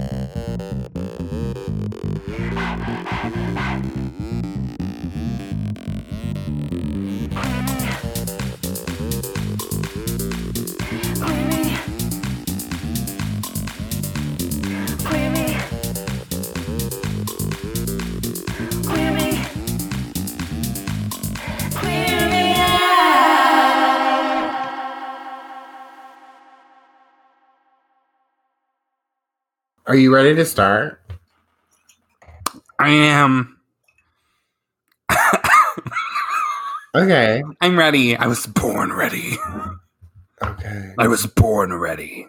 Uh... Are you ready to start? I am. Okay. I'm ready. I was born ready. Okay. I was born ready.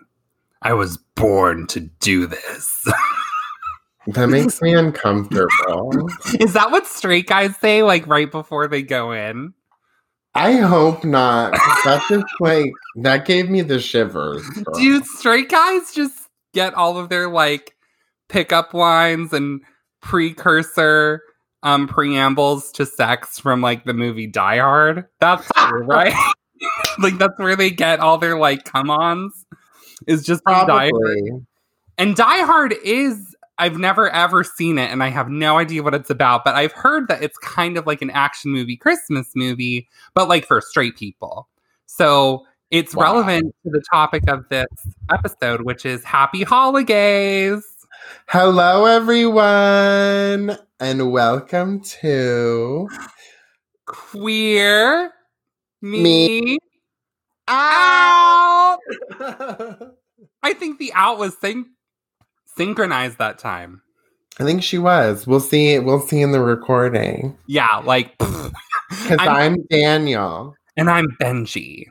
I was born to do this. That makes me uncomfortable. Is that what straight guys say, like right before they go in? I hope not. That's just like that gave me the shivers. girl. Do straight guys just get all of their like pickup lines and precursor um preambles to sex from like the movie Die Hard? That's true, right? like that's where they get all their like come-ons. Is just Die Hard. And Die Hard is I've never ever seen it and I have no idea what it's about, but I've heard that it's kind of like an action movie, Christmas movie, but like for straight people. So it's Wow. relevant to the topic of this episode, which is happy holidays. Hello, everyone, and welcome to Queer me, Me. out. I think the out was syn- synchronized that time. I think she was. We'll see. We'll see in the recording. Yeah, like Because I'm- I'm, Daniel. And I'm Benjii.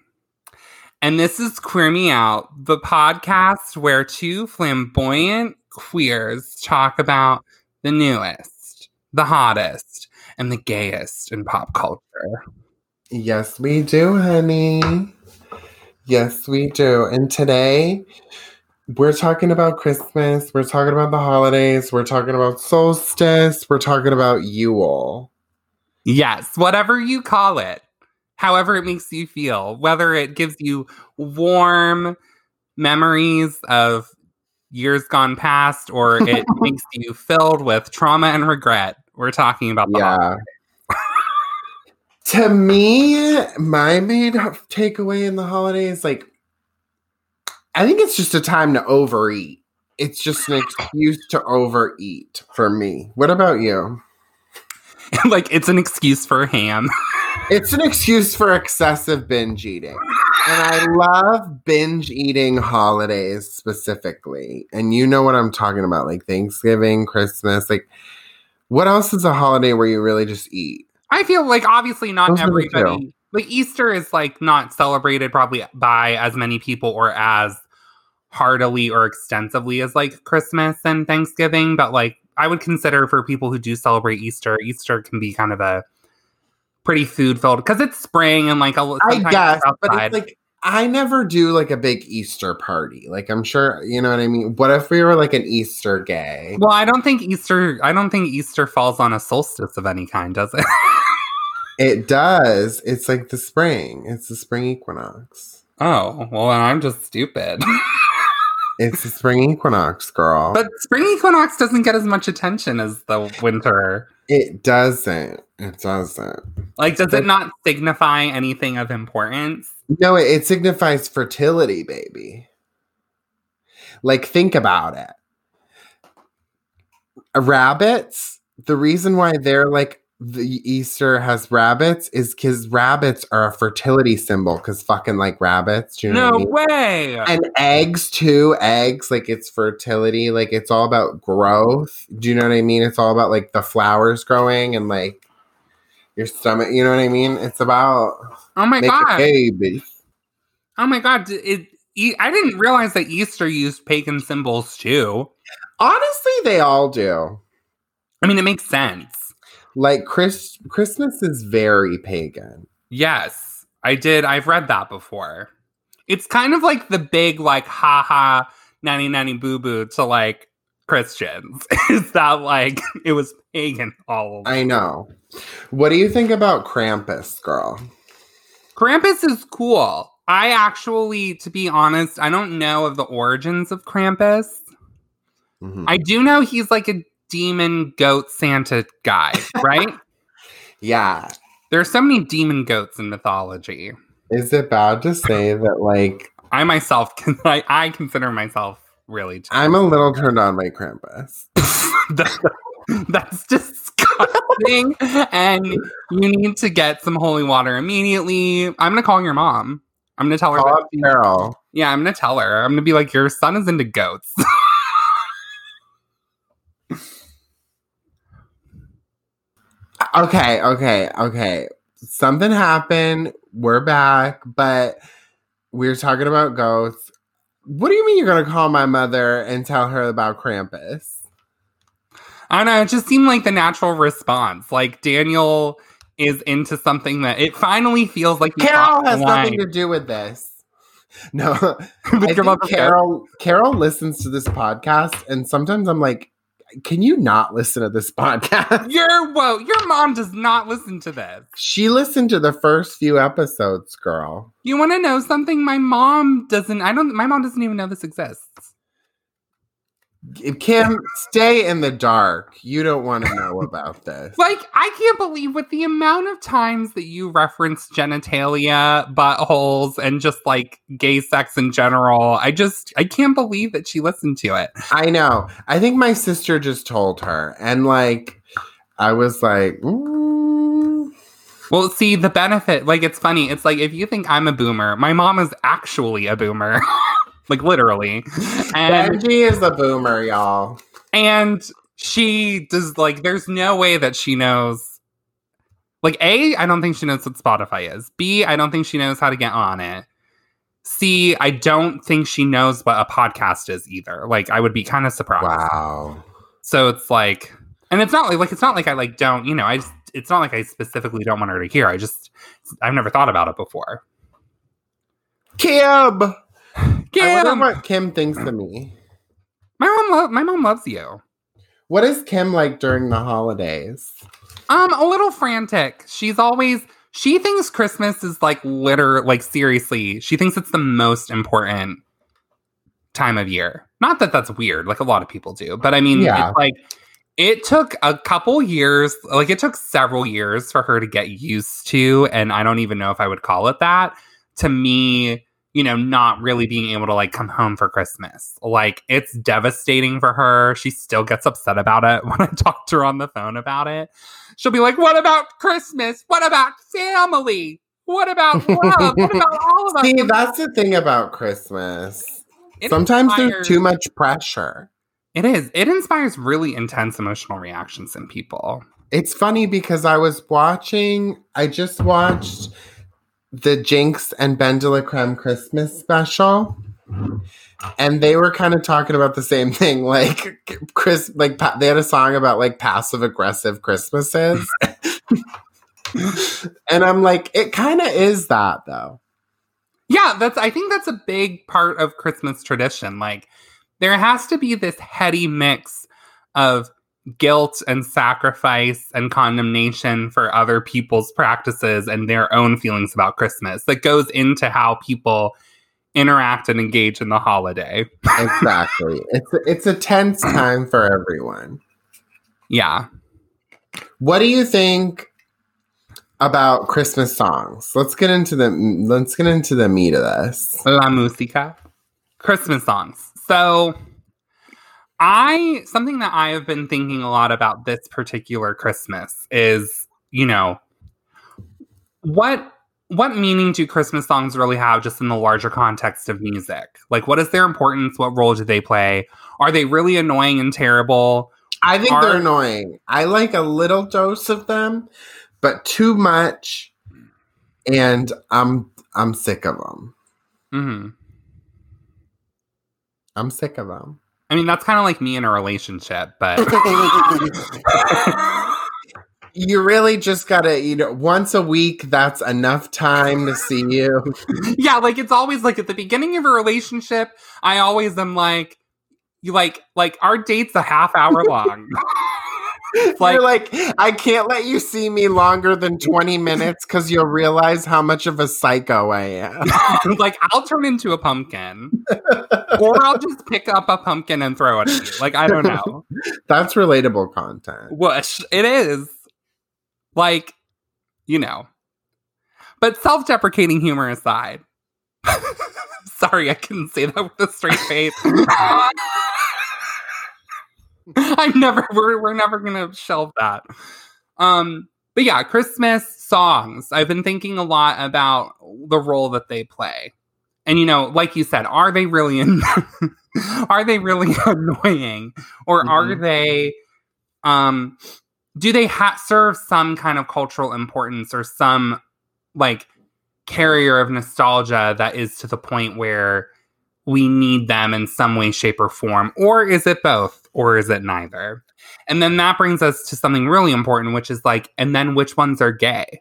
And this is Queer Me Out, the podcast where two flamboyant queers talk about the newest, the hottest, and the gayest in pop culture. Yes, we do, honey. Yes, we do. And today we're talking about Christmas. We're talking about the holidays. We're talking about solstice. We're talking about Yule. Yes, whatever you call it, however it makes you feel, whether it gives you warm memories of years gone past or it makes you filled with trauma and regret. We're talking about the Yeah. to me, my main takeaway in the holidays, like, I think it's just a time to overeat. It's just an excuse to overeat for me. What about you? like it's an excuse for ham. It's an excuse for excessive binge eating. And I love binge eating holidays specifically. And you know what I'm talking about, like Thanksgiving, Christmas. Like, what else is a holiday where you really just eat? I feel like obviously not Those are the two. everybody like Easter is like not celebrated probably by as many people or as heartily or extensively as like Christmas and Thanksgiving, but like I would consider for people who do celebrate Easter, Easter can be kind of a pretty food filled because it's spring and like a, I guess, but it's like I never do like a big Easter party. Like I'm sure you know what I mean. What if we were like an Easter gay? well, I don't think Easter. I don't think Easter falls on a solstice of any kind, does it? It does. It's like the spring. It's the spring equinox. oh, well, then I'm just stupid. It's the spring equinox, girl. But spring equinox doesn't get as much attention as the winter. it doesn't. It doesn't. Like, does But- it not signify anything of importance? No, it, it signifies fertility, baby. Like, think about it. Rabbits, the reason why they're like the Easter has rabbits is because rabbits are a fertility symbol because fucking like rabbits. Do you know No I way. And eggs too. Eggs, like it's fertility. Like it's all about growth. Do you know what I mean? It's all about like the flowers growing and like your stomach. You know what I mean? It's about oh my make a god. baby. Oh my god. It, E- I didn't realize that Easter used pagan symbols too. Honestly, they all do. I mean, it makes sense. Like Chris Christmas is very pagan. Yes, I did. I've read that before. It's kind of like the big, like, haha, nanny nanny boo boo to like Christians. it's not like it was pagan all along? I know. What do you think about Krampus, girl? Krampus is cool. I actually, to be honest, I don't know of the origins of Krampus. Mhm. I do know he's like a demon goat Santa guy, right? yeah. There are so many demon goats in mythology. Is it bad to say that like I myself can I, I consider myself really. I'm a little turned on by Krampus? That's disgusting. and you need to get some holy water immediately. I'm gonna call your mom. I'm gonna tell her. Call Carol. yeah, I'm gonna tell her. I'm gonna be like, your son is into goats. Okay, okay, okay. Something happened. We're back, but we're talking about ghosts. What do you mean you're gonna call my mother and tell her about Krampus? I don't know. It just seemed like the natural response. Like Daniel is into something that it finally feels like Carol has the nothing to do with this. No, I think love of goats. Carol Carol listens to this podcast, and sometimes I'm like, can you not listen to this podcast? Your whoa, your mom does not listen to this. She listened to the first few episodes, girl. You want to know something? My mom doesn't. I don't. My mom doesn't even know this exists. Kim, stay in the dark. You don't want to know about this. Like, I can't believe with the amount of times that you reference genitalia, buttholes, and just like gay sex in general. I just, I can't believe that she listened to it. I know. I think my sister just told her, and like, I was like, mm. Well, see, the benefit, like, it's funny. It's like if you think I'm a boomer, my mom is actually a boomer. like, literally. And Benjii is a boomer, y'all. And she does like there's no way that she knows like A, I don't think she knows what Spotify is. B, I don't think she knows how to get on it. C, I don't think she knows what a podcast is either. Like I would be kind of surprised. Wow. So it's like and it's not like, like it's not like I like don't, you know, I just it's not like I specifically don't want her to hear. I just I've never thought about it before. Kim. I wonder what Kim thinks of me. my mom lo- my mom loves you. What is Kim like during the holidays? Um, a little frantic. She's always she thinks Christmas is like litter, like seriously. She thinks it's the most important time of year. Not that that's weird, like a lot of people do, but I mean, Yeah. it's like it took a couple years, like it took several years for her to get used to, and I don't even know if I would call it that. To me, you know, not really being able to like come home for Christmas. Like it's devastating for her. She still gets upset about it when I talk to her on the phone about it. She'll be like, What about Christmas? What about family? What about love? what about all of us? See, that's the thing about Christmas. It Sometimes inspires- there's too much pressure. It is. It inspires really intense emotional reactions in people. It's funny because I was watching, I just watched the Jinkx and Ben de la Creme Christmas special. And they were kind of talking about the same thing. Like, Chris, like, pa- they had a song about like passive aggressive Christmases. and I'm like, it kind of is that though. Yeah, that's I think that's a big part of Christmas tradition. Like there has to be this heady mix of guilt and sacrifice and condemnation for other people's practices and their own feelings about Christmas that goes into how people interact and engage in the holiday. Exactly. it's it's a tense time for everyone. Yeah. What do you think about Christmas songs? Let's get into the let's get into the meat of this. La música. Christmas songs. So I something that I have been thinking a lot about this particular Christmas is, you know, what what meaning do Christmas songs really have just in the larger context of music? Like what is their importance? What role do they play? Are they really annoying and terrible? I think Are- they're annoying. I like a little dose of them, but too much, and I'm I'm sick of them. hmm I'm sick of them. I mean, that's kind of like me in a relationship, but you really just gotta, you know, once a week. That's enough time to see you. yeah, like it's always like at the beginning of a relationship, I always am like, you like like our date's a half hour long. Like, You're like, I can't let you see me longer than 20 minutes because you'll realize how much of a psycho I am. like I'll turn into a pumpkin, or I'll just pick up a pumpkin and throw it at you. Like I don't know. That's relatable content. Whoosh, it is. Like, you know. But self-deprecating humor aside. Sorry, I couldn't say that with a straight face. I'm never we're we're never gonna shelve that. Um, but yeah, Christmas songs. I've been thinking a lot about the role that they play. And you know, like you said, are they really an- are they really annoying? Or are Mhm. they um do they ha- serve some kind of cultural importance or some like carrier of nostalgia that is to the point where we need them in some way shape or form or is it both or is it neither and then that brings us to something really important which is like and then which ones are gay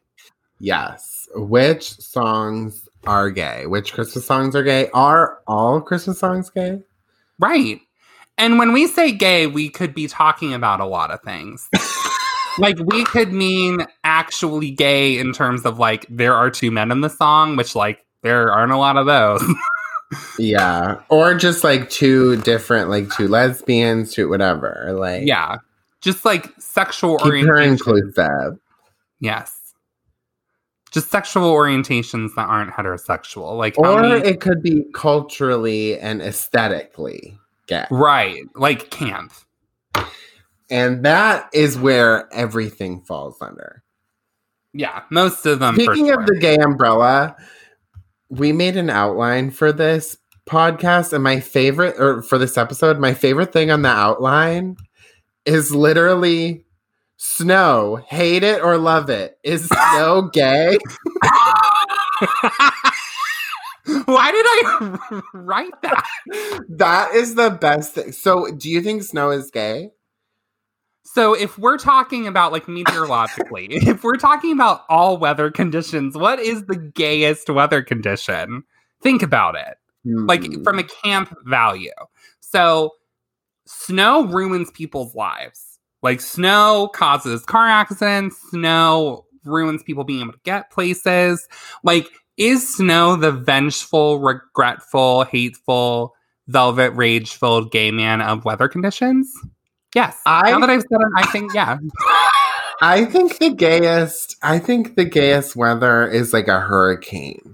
Yes. Which songs are gay? Which Christmas songs are gay? Are all Christmas songs gay? right and when we say gay we could be talking about a lot of things like we could mean actually gay in terms of like there are two men in the song which like there aren't a lot of those Yeah. Or just like two different, like two lesbians, two whatever. Like, yeah just like sexual keep her orientation inclusive. yes just sexual orientations that aren't heterosexual like Or many- it could be culturally and aesthetically gay. right like camp And that is where everything falls under. yeah most of them Speaking sure. of the gay umbrella, we made an outline for this podcast, and my favorite, or for this episode, my favorite thing on the outline is literally snow. Hate it or love it. Is snow gay? why did i write that That is the best thing. So, do you think snow is gay? So if we're talking about like meteorologically, if we're talking about all weather conditions, what is the gayest weather condition? Think about it. Like Hmm. from a camp value. So snow ruins people's lives. Like snow causes car accidents, snow ruins people being able to get places. Like is snow the vengeful, regretful, hateful, velvet rage filled gay man of weather conditions? Yes. I- now that I've said it, I think yeah. I think the gayest. I think the gayest weather is like a hurricane.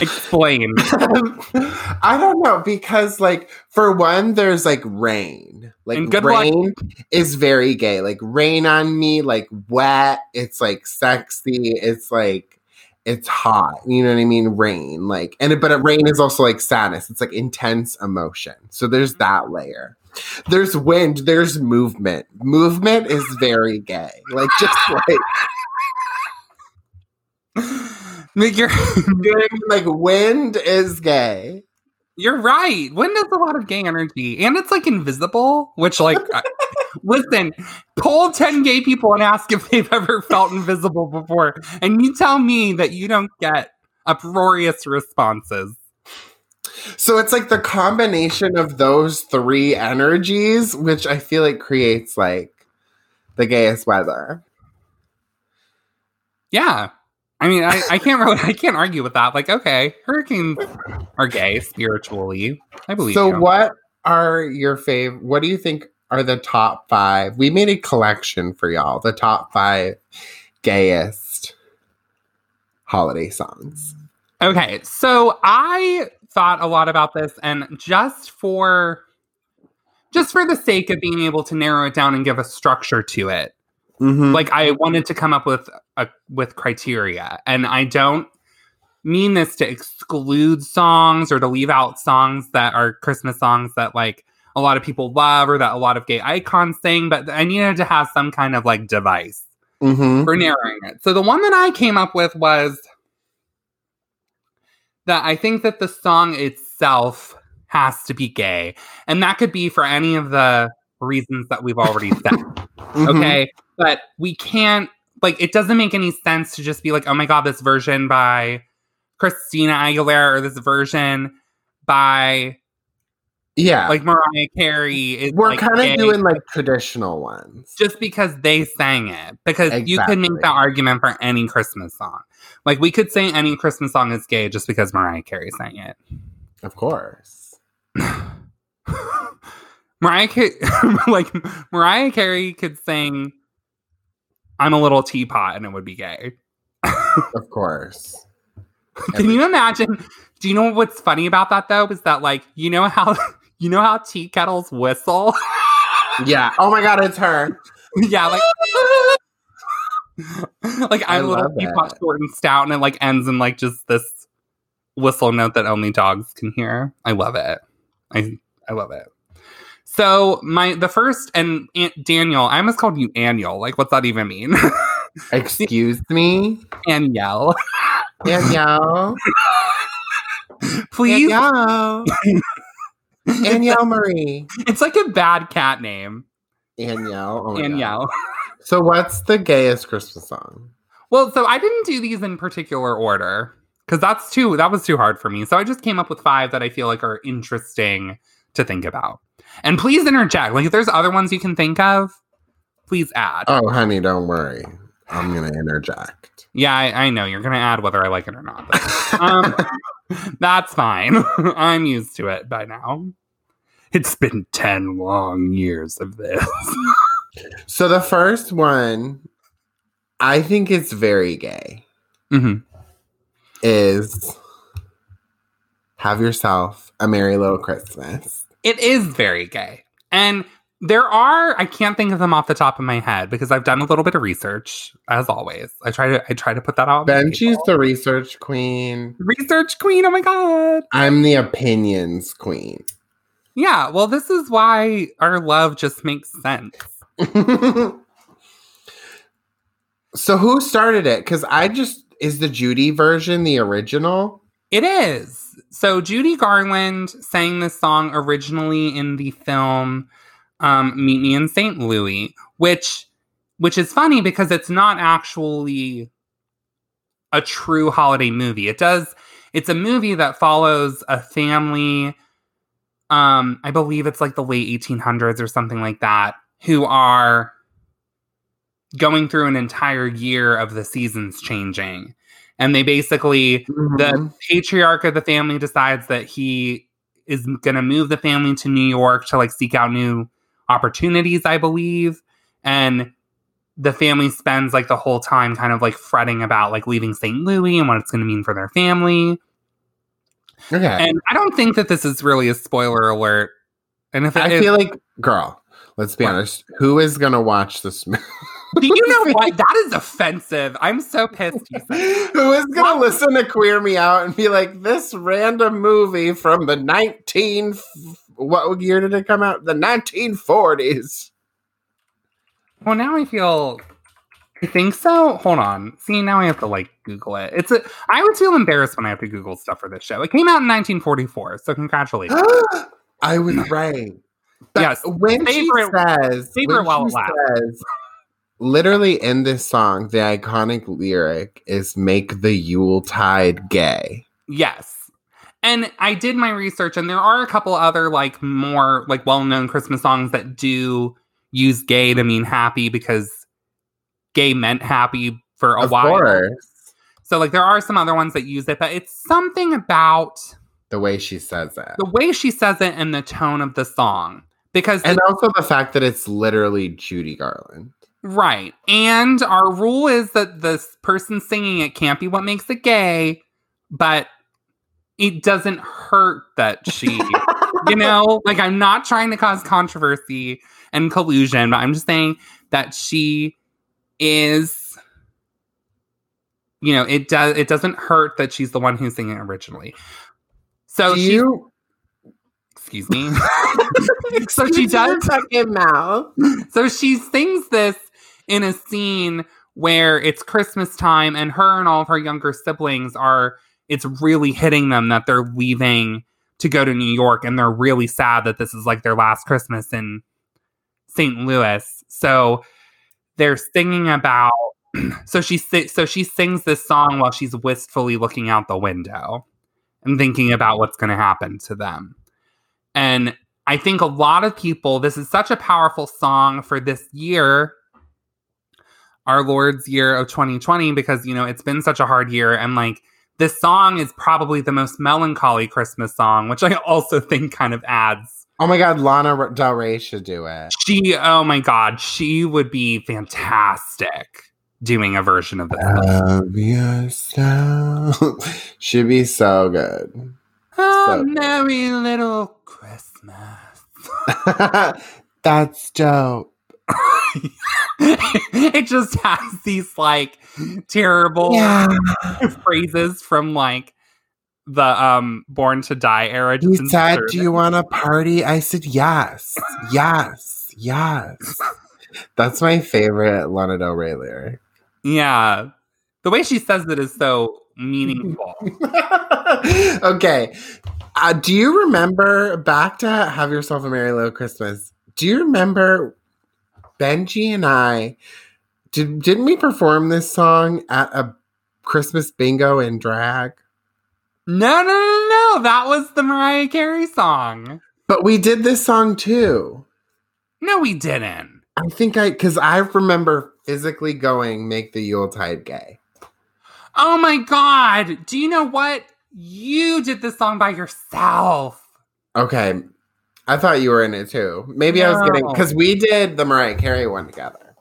Explain. I don't know because like for one there's like rain. Like good luck- rain is very gay. Like rain on me, like wet, it's like sexy, it's like it's hot. You know what I mean? Rain. Like and it, but rain is also like sadness. It's like intense emotion. So there's mm-hmm. that layer. There's wind, there's movement. Movement is very gay. Like just like Like, you're you know what I mean? like wind is gay. You're right. Wind has a lot of gay energy, and it's like invisible. Which, like, I- listen, poll ten gay people and ask if they've ever felt invisible before, and you tell me that you don't get uproarious responses. So it's like the combination of those three energies, which I feel like creates like the gayest weather. Yeah. I mean, I, I can't really, I can't argue with that. Like, okay, hurricanes are gay spiritually. I believe So you. what are your fav? What do you think are the top five? We made a collection for y'all. The top five gayest holiday songs. Okay, so I thought a lot about this, and just for just for the sake of being able to narrow it down and give a structure to it, Mm-hmm. like I wanted to come up with a with criteria, and I don't mean this to exclude songs or to leave out songs that are Christmas songs that like a lot of people love or that a lot of gay icons sing, but I needed to have some kind of like device mm-hmm. for narrowing it. So the one that I came up with was that I think that the song itself has to be gay. And that could be for any of the reasons that we've already said. Mm-hmm. Okay. But we can't, like, it doesn't make any sense to just be like, oh my God, this version by Christina Aguilera or this version by Yeah. like Mariah Carey. Is we're like, kind of doing like traditional ones. just because they sang it. Because you could make Exactly. that argument for any Christmas song. Like we could say any Christmas song is gay just because Mariah Carey sang it. Of course. Mariah Carey, like Mariah Carey could sing "I'm a little teapot" and it would be gay. Of course. Can you imagine? Do you know what's funny about that though? Is that like you know how you know how tea kettles whistle? Yeah. Oh my god, it's her. yeah, like like I I'm a little love teapot short and stout, and it like ends in like just this whistle note that only dogs can hear. I love it. I I love it. So my the first and Aunt Daniel, I almost called you Annual. Like, what's that even mean? Excuse me. Danielle, Danielle. please. Danielle. Danielle Marie. It's like a bad cat name, Danielle. Oh my God. Danielle. So what's the gayest Christmas song? Well, so I didn't do these in particular order because that's too that was too hard for me. So I just came up with five that I feel like are interesting to think about. And please interject. Like if there's other ones you can think of, please add. Oh, honey, don't worry. I'm gonna interject. yeah, I, I know you're gonna add whether I like it or not. um, that's fine. I'm used to it by now. It's been ten long years of this. So the first one, I think it's very gay. Mhm. Is have yourself a merry little Christmas. It is very gay. And there are I can't think of them off the top of my head because I've done a little bit of research as always. I try to I try to put that out. on the Benjii's table. the research queen. research queen. Oh my god. I'm the opinions queen. Yeah, well this is why our love just makes sense. so who started it? Because I just is the Judy version the original? It is. So Judy Garland sang this song originally in the film um, Meet Me in St. Louis, which which is funny because it's not actually a true holiday movie. It does it's a movie that follows a family um I believe it's like the late 1800s or something like that who are going through an entire year of the seasons changing. And they basically Mhm. the patriarch of the family decides that he is going to move the family to New York to like seek out new opportunities, I believe. And the family spends like the whole time kind of like fretting about like leaving St. Louis and what it's going to mean for their family. okay. And I don't think that this is really a spoiler alert. And if I is- feel like, girl, let's be What? honest. Who is gonna watch this movie? Do you know why That is offensive. I'm so pissed. You said Who is gonna listen to Queer Me Out and be like, this random movie from the 19 what year did it come out? The 1940s. Well, now I feel. I think so. Hold on. See, now I have to like Google it. It's a. I would feel embarrassed when I have to Google stuff for this show. It came out in 1944, so congratulations. I was right. But Yes. When Favorite- she says, favorite when while she it lasts. says, literally in this song, the iconic lyric is "Make the Yuletide gay." Yes. And I did my research, and there are a couple other like more like well-known Christmas songs that do use gay to mean happy because gay meant happy for a of while. course, So like there are some other ones that use it, but it's something about the way she says it, the way she says it and the tone of the song. Because and also the fact that it's literally Judy Garland. Right. And our rule is that this person singing it can't be what makes it gay, but it doesn't hurt that she, you know, like I'm not trying to cause controversy and collusion, but I'm just saying that she is you know, it does it doesn't hurt that she's the one who's singing it originally. So Do she you? excuse me. so she does fucking mouth. so she sings this in a scene where it's Christmas time and her and all of her younger siblings are it's really hitting them that they're leaving to go to New York and they're really sad that this is like their last Christmas in St. Louis. So they're singing about so she so she sings this song while she's wistfully looking out the window. and thinking about what's going to happen to them. And I think a lot of people, this is such a powerful song for this year, our Lord's year of 2020, because, you know, it's been such a hard year. And like, this song is probably the most melancholy Christmas song, which I also think kind of adds. Oh my God, Lana Del Rey should do it. She, oh my God, she would be fantastic doing a version of this. Love yourself. Should be so good. oh, so- merry little Christmas. That's dope. it just has these like terrible Yeah. phrases from like the um Born to Die era. He said. Do you want a party? I said, Yes, yes, yes. That's my favorite Lana Del Rey lyric. Yeah. The way she says it is so meaningful. okay. Uh, do you remember back to Have Yourself a Merry Little Christmas? Do you remember Benjii and I? Did, didn't we perform this song at a Christmas bingo in drag? no, no, no, no. That was the Mariah Carey song. But we did this song too. No, we didn't. I think I, because I remember physically going, make the Yuletide gay. Oh my god. Do you know what? You did this song by yourself. Okay. I thought you were in it too. Maybe I was getting, because we did the Mariah Carey one together.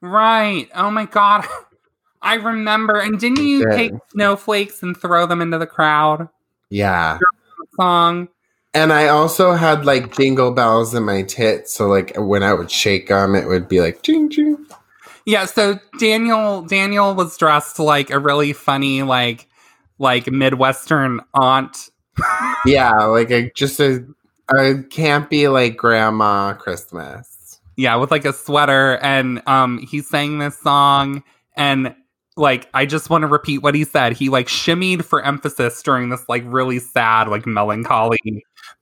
Right. Oh my god. I remember. And didn't you did. take snowflakes and throw them into the crowd Yeah. song? And I also had like jingle bells in my tits. So like when I would shake them, it would be like ching ching. Yeah, so Daniel Daniel was dressed like a really funny like like Midwestern aunt. Yeah, like a just a, a campy like grandma Christmas. Yeah, with like a sweater and um he sang this song and like I just want to repeat what he said. He like shimmied for emphasis during this like really sad like melancholy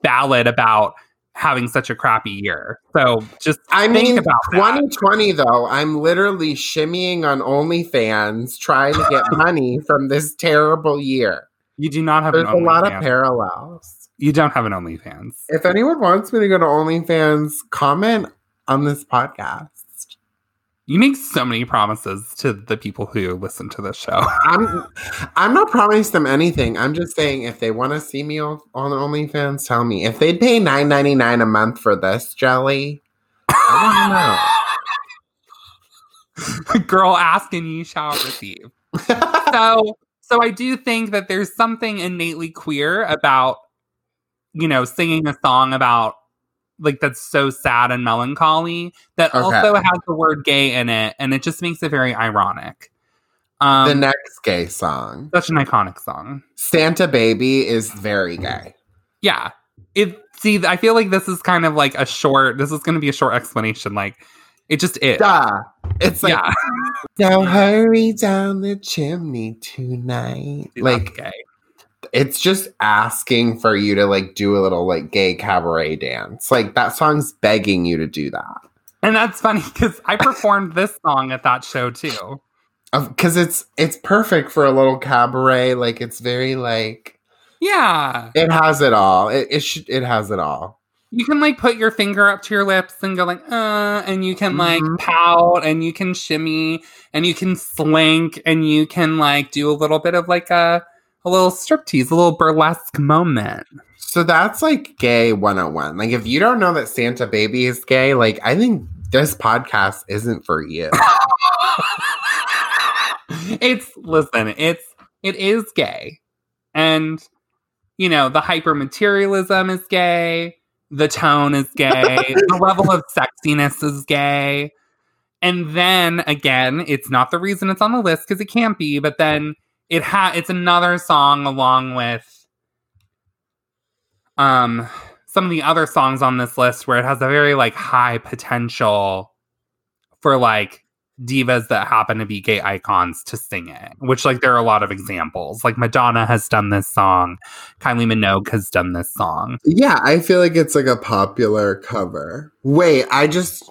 ballad about having such a crappy year. So just I mean, about that. 2020 though, I'm literally shimmying on OnlyFans trying to get money from this terrible year. You do not have There's a lot of parallels. You don't have an OnlyFans. If anyone wants me to go to OnlyFans, comment on this podcast. You make so many promises to the people who listen to this show. I'm I'm not promising them anything. I'm just saying if they want to see me on, on OnlyFans, tell me. If they'd pay nine ninety nine a month for this jelly, I Girl, ask and you shall receive. know. So, so I do think that there's something innately queer about, you know, singing a song about like that's so sad and melancholy that Okay. also has the word gay in it, and it just makes it very ironic. Um, the next gay song, such an iconic song. Santa Baby, is very gay. Yeah. It see, I feel like this is kind of like a short. This is going to be a short explanation. Like, it just is. Duh. It's like, yeah, don't hurry down the chimney tonight. Like, gay. It's just asking for you to like do a little like gay cabaret dance. Like that song's begging you to do that. And that's funny because I performed this song at that show too. because it's it's perfect for a little cabaret. Like it's very like Yeah. it has it all. It it should it has it all. You can like put your finger up to your lips and go like, uh, and you can like Mhm. pout and you can shimmy and you can slink and you can like do a little bit of like a, a little striptease, a little burlesque moment. So that's like gay 101. Like if you don't know that Santa Baby is gay, like I think this podcast isn't for you. it's listen, it's it is gay. And you know, the hyper materialism is gay, the tone is gay, the level of sexiness is gay. And then again, it's not the reason it's on the list because it can't be, but then it ha it's another song along with um some of the other songs on this list where it has a very like high potential for like divas that happen to be gay icons to sing it, which like there are a lot of examples. Like Madonna has done this song, Kylie Minogue has done this song. yeah, I feel like it's like a popular cover. Wait, I just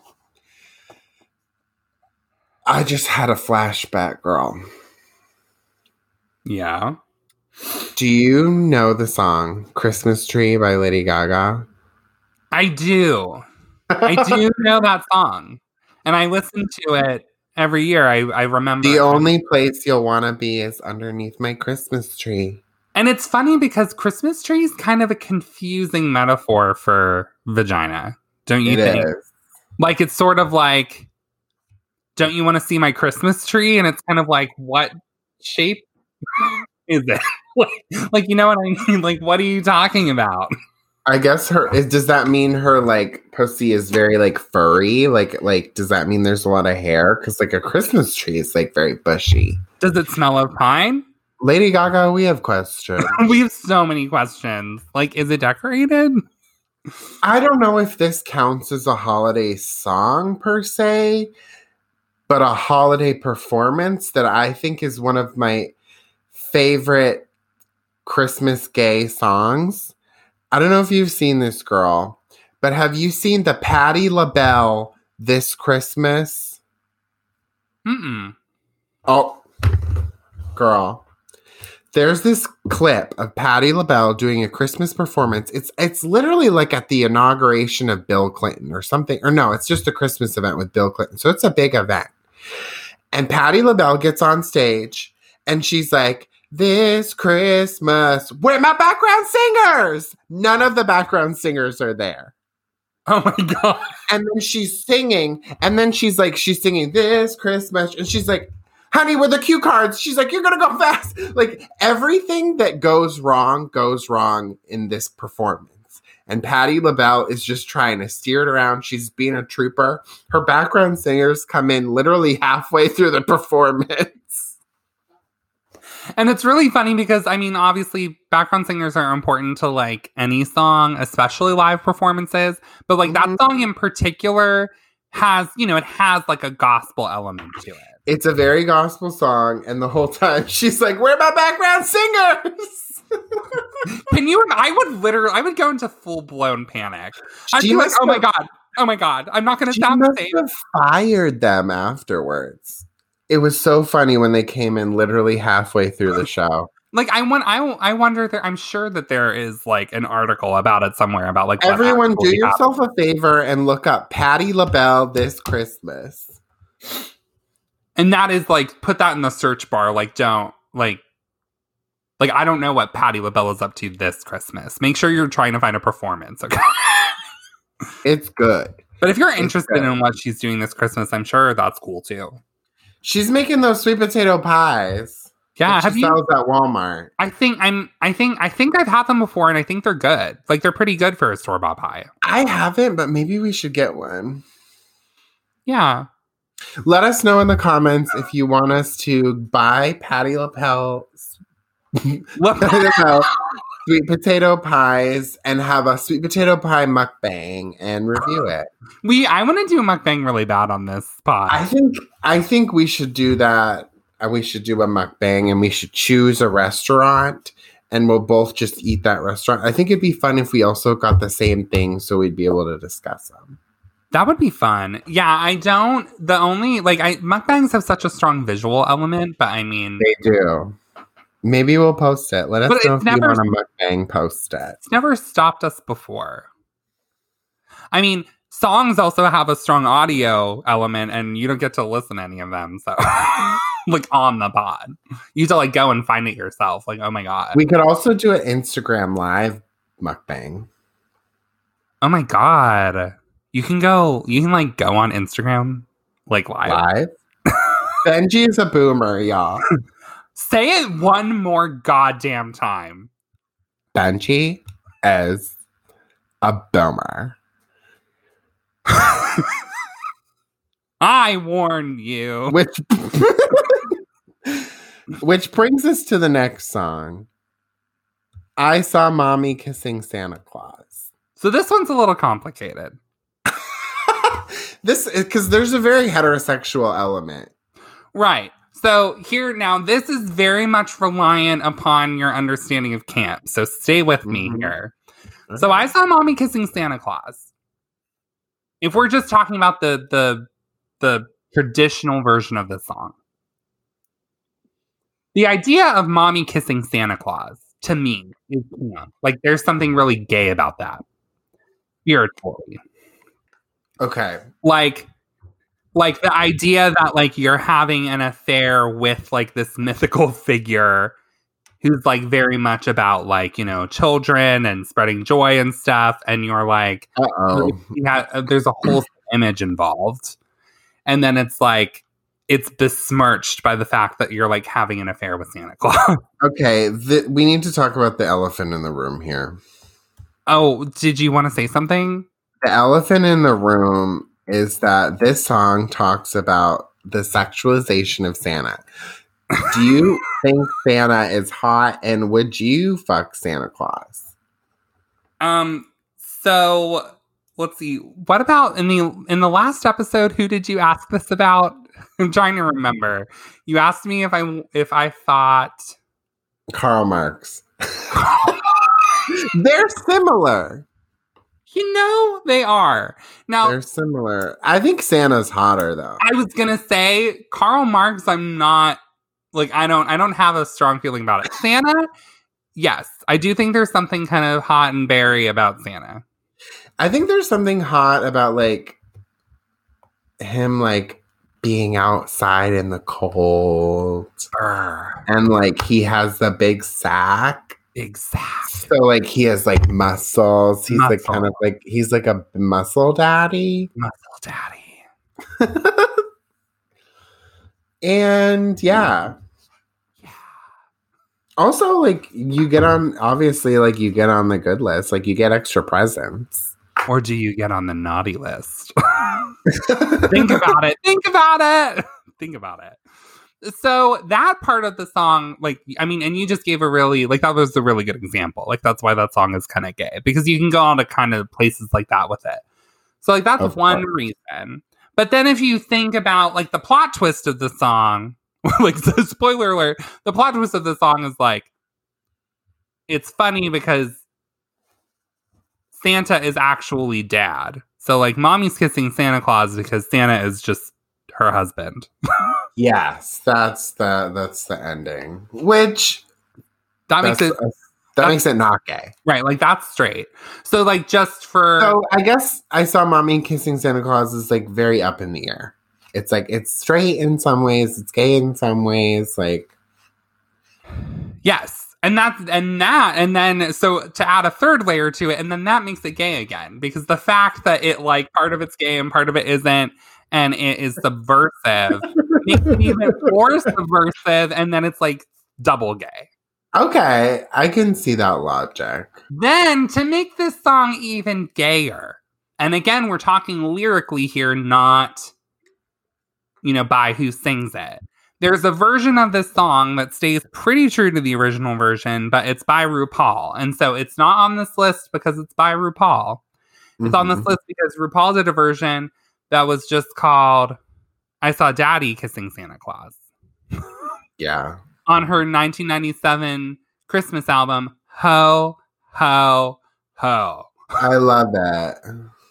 I just had a flashback, girl. Yeah. Do you know the song Christmas Tree by Lady Gaga? I do. I do know that song. And I listen to it every year. I, I remember. The only place you'll want to be is underneath my Christmas tree. And it's funny because Christmas tree is kind of a confusing metaphor for vagina. Don't you It think? is. Like it's sort of like, don't you want to see my Christmas tree? And it's kind of like, what shape is it? like, like, you know what I mean? Like, what are you talking about? I guess her is, does that mean her like pussy is very like furry? Like like does that mean there's a lot of hair? Because like a Christmas tree is like very bushy. Does it smell of pine? Lady Gaga, we have questions. we have so many questions. Like, is it decorated? I don't know if this counts as a holiday song per se, but a holiday performance that I think is one of my favorite Christmas gay songs. I don't know if you've seen this girl, but have you seen the Patti LaBelle this Christmas? Mm-mm. Oh, girl. There's this clip of Patti LaBelle doing a Christmas performance. It's it's literally like at the inauguration of Bill Clinton or something. Or no, it's just a Christmas event with Bill Clinton. So it's a big event. And Patti LaBelle gets on stage and she's like, This Christmas, where my background singers? None of the background singers are there. Oh my god. And then she's singing, and then she's like, she's singing this Christmas, and she's like, honey, with the cue cards, she's like, you're gonna go fast. Like everything that goes wrong goes wrong in this performance. And Patti LaBelle is just trying to steer it around. She's being a trooper. Her background singers come in literally halfway through the performance. And it's really funny because I mean, obviously, background singers are important to like any song, especially live performances. But like Mhm. that song in particular has, you know, it has like a gospel element to it. It's a very gospel song, and the whole time she's like, Where are my background singers? Can you? I would literally, I would go into full blown panic. I'd She be like, oh my god, oh my god, I'm not going to sound the same. have fired them afterwards. It was so funny when they came in literally halfway through the show. Like I want, I, I wonder. There, I'm sure that there is like an article about it somewhere about like Everyone, do actually happened. yourself a favor and look up Patti LaBelle this Christmas. and that is like put that in the search bar. Like don't like. Like I don't know what Patti LaBelle is up to this Christmas. Make sure you're trying to find a performance, okay? It's good. but if you're interested in what she's doing this Christmas, I'm sure that's cool too. She's making those sweet potato pies. Yeah, that have she you? sells at Walmart. I think I'm. I think. I think I've had them before, and I think they're good. Like they're pretty good for a store bought pie. I haven't, but maybe we should get one. Yeah. Let us know in the comments if you want us to buy Patti LaBelle Look, I don't know, sweet potato pies and have a sweet potato pie mukbang and review it. we. I want to do a mukbang really bad on this pod. I think I think we should do that. and We should do a mukbang and we should choose a restaurant and we'll both just eat that restaurant. I think it'd be fun if we also got the same thing so we'd be able to discuss them. that would be fun. Yeah, I don't. The only like I mukbangs have such a strong visual element, but I mean, They do. Maybe we'll post it. Let us But know if you want a mukbang. Post it. it's never stopped us before. I mean, songs also have a strong audio element, and you don't get to listen to any of them. So, like on the pod, you have to like go and find it yourself. Like, oh my god, We could also do an Instagram live mukbang. oh my god, you can go. You can like go on Instagram, like live. Live. Benjii is a boomer, y'all. Say it one more goddamn time. Benjii is a boomer. I warn you. Which which brings us to the next song. I saw mommy kissing Santa Claus. So this one's a little complicated. this because there's a very heterosexual element. Right. So here now, this is very much reliant upon your understanding of camp. So stay with me Mhm. here. So I saw mommy kissing Santa Claus. If we're just talking about the the the traditional version of the song. the idea of mommy kissing Santa Claus to me is camp. like there's something really gay about that. Spiritually. Okay. Like like the idea that like you're having an affair with like this mythical figure who's like very much about like, you know, children and spreading joy and stuff and you're like Uh oh. yeah, there's a whole image involved. And then it's like it's besmirched by the fact that you're like having an affair with Santa Claus. Okay. th- we need to talk about the elephant in the room here. oh, did you want to say something? The elephant in the room is that this song talks about the sexualization of Santa. Do you think Santa is hot and would you fuck Santa Claus? Um so let's see. What about in the in the last episode who did you ask this about? I'm trying to remember. You asked me if I if I thought Karl Marx. They're similar. You know they are. Now They're similar. I think Santa's hotter though. I was gonna say Karl Marx. I'm not like I don't I don't have a strong feeling about it. Santa, yes, I do think there's something kind of hot and berry about Santa. I think there's something hot about like him like being outside in the cold and like he has the big sack. Exact. So like he has like muscles. He's like kind of like he's like a muscle daddy. Muscle daddy. and yeah. Yeah. Also like you get on obviously like you get on the good list. Like you get extra presents. Or do you get on the naughty list? Think about it. Think about it. Think about it. So that part of the song, like, I mean, and you just gave a really, like, that was a really good example. Like, that's why that song is kind of gay because you can go on to kind of places like that with it. So, like, that's one reason. But then if you think about, like, the plot twist of the song, like, so spoiler alert, the plot twist of the song is like, it's funny because Santa is actually dad. So, like, mommy's kissing Santa Claus because Santa is just her husband. Yes, that's the that's the ending. Which That makes it that makes it not gay. right. Like, that's straight. So, like, just for. So I guess I saw mommy kissing Santa Claus is like very up in the air. It's like it's straight in some ways, it's gay in some ways. Like Yes. And that's and that and then so to add a third layer to it, and then that makes it gay again. Because the fact that it like part of it's gay and part of it isn't, and it is subversive, makes it even more subversive, and then it's like double gay. okay, I can see that logic. Then to make this song even gayer, and again, we're talking lyrically here, not you know, by who sings it. There's a version of this song that stays pretty true to the original version, but it's by RuPaul. And so it's not on this list because it's by RuPaul. It's on this Mhm. list because RuPaul did a version that was just called I Saw Daddy Kissing Santa Claus Yeah. on her 1997 Christmas album, Ho, Ho, Ho. I love that.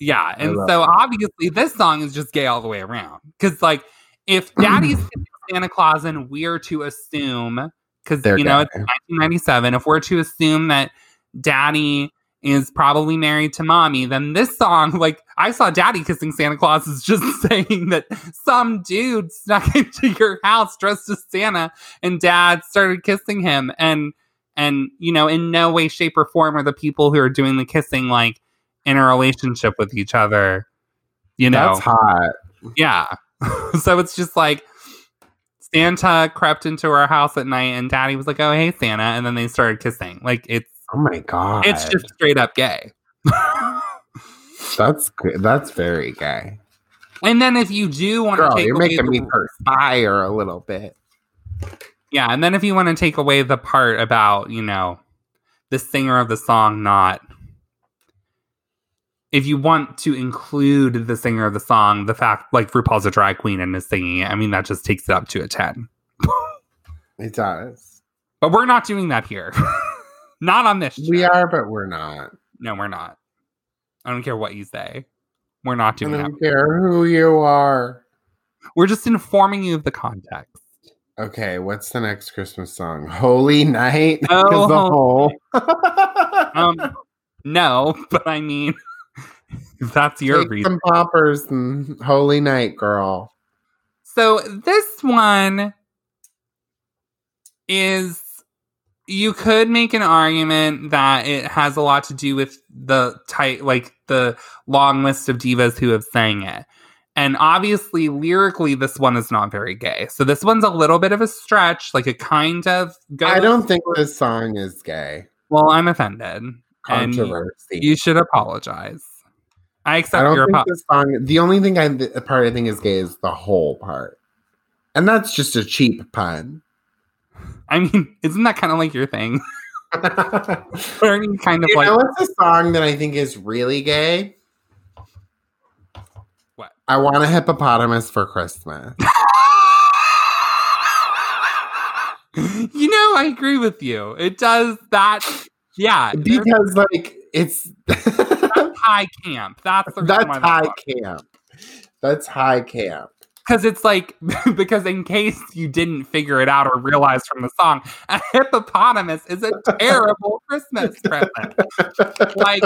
Yeah, and so that. obviously this song is just gay all the way around. Because like, if Daddy's Santa Claus and we're to assume, because They're you know gay. it's 1997, if we're to assume that Daddy is probably married to Mommy, then this song, like, I saw Daddy kissing Santa Claus, is just saying that some dude snuck into your house dressed as Santa, and Dad started kissing him, and and you know, in no way, shape, or form are the people who are doing the kissing like in a relationship with each other. You know, That's hot. yeah. so it's just like Santa crept into our house at night and daddy was like, Oh, hey, Santa. And then they started kissing. Like it's Oh my god. it's just straight up gay. that's good. That's very gay. and then if you do want to take you're away making the, me perspire a little bit. Yeah, and then if you want to take away the part about, you know, the singer of the song not if you want to include the singer of the song, the fact like RuPaul's a drag queen and is singing it, I mean that just takes it up to a 10. It does. But we're not doing that here. not on this. We are, but we're not. No, we're not. I don't care what you say. We're not doing that. I don't care who you are. We're just informing you of the context. Okay, what's the next Christmas song? Holy Night. Oh, the whole. Um, no, but I mean, if that's your Take reason. some poppers and Holy Night, girl. So this one is you could make an argument that it has a lot to do with the tight like the long list of divas who have sang it. And obviously lyrically this one is not very gay. So this one's a little bit of a stretch, like a kind of I don't think this song is gay. Well, I'm offended. Controversy. you should apologize. I I accept don't your apology. song. The only thing I the part I think is gay is the whole part, and that's just a cheap pun. I mean, isn't that kind of like your thing? you you kind of like know what's a song that I think is really gay? What? I want a hippopotamus for Christmas. you know, I agree with you. It does that. Yeah, because like it's high camp. That's the that's high camp. That's high camp. Because it's like because in case you didn't figure it out or realize from the song, a hippopotamus is a terrible Christmas present. Like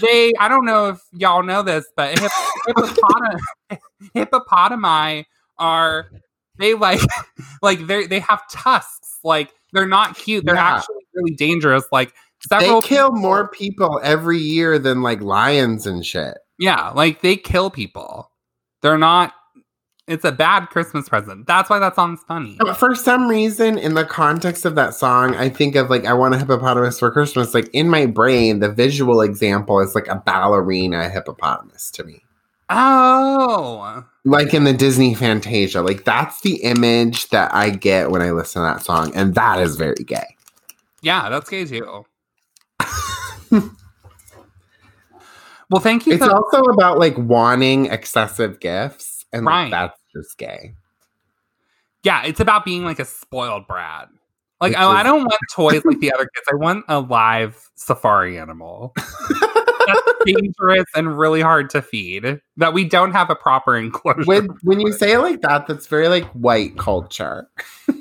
they, I don't know if y'all know this, but hip, hippopotam, hippopotami are they like like they they have tusks. Like they're not cute. They're Yeah. actually really dangerous. Like They several kill people- more people every year than like lions and shit. Yeah, like they kill people. They're not. It's a bad Christmas present. That's why that song's funny. But for some reason, in the context of that song, I think of like I want a hippopotamus for Christmas. Like in my brain, the visual example is like a ballerina hippopotamus to me. Oh, Like in the Disney Fantasia. Like that's the image that I get when I listen to that song. And that is very gay. yeah, that's gay too. well, thank you. It's so- also about like wanting excessive gifts. And like, Right. that's just gay. yeah, it's about being like a spoiled brat. Like, Which oh, I, I don't want toys like the other kids. I want a live safari animal. That's dangerous and really hard to feed. That we don't have a proper enclosure. when when you say it like that, that's very like white culture. Like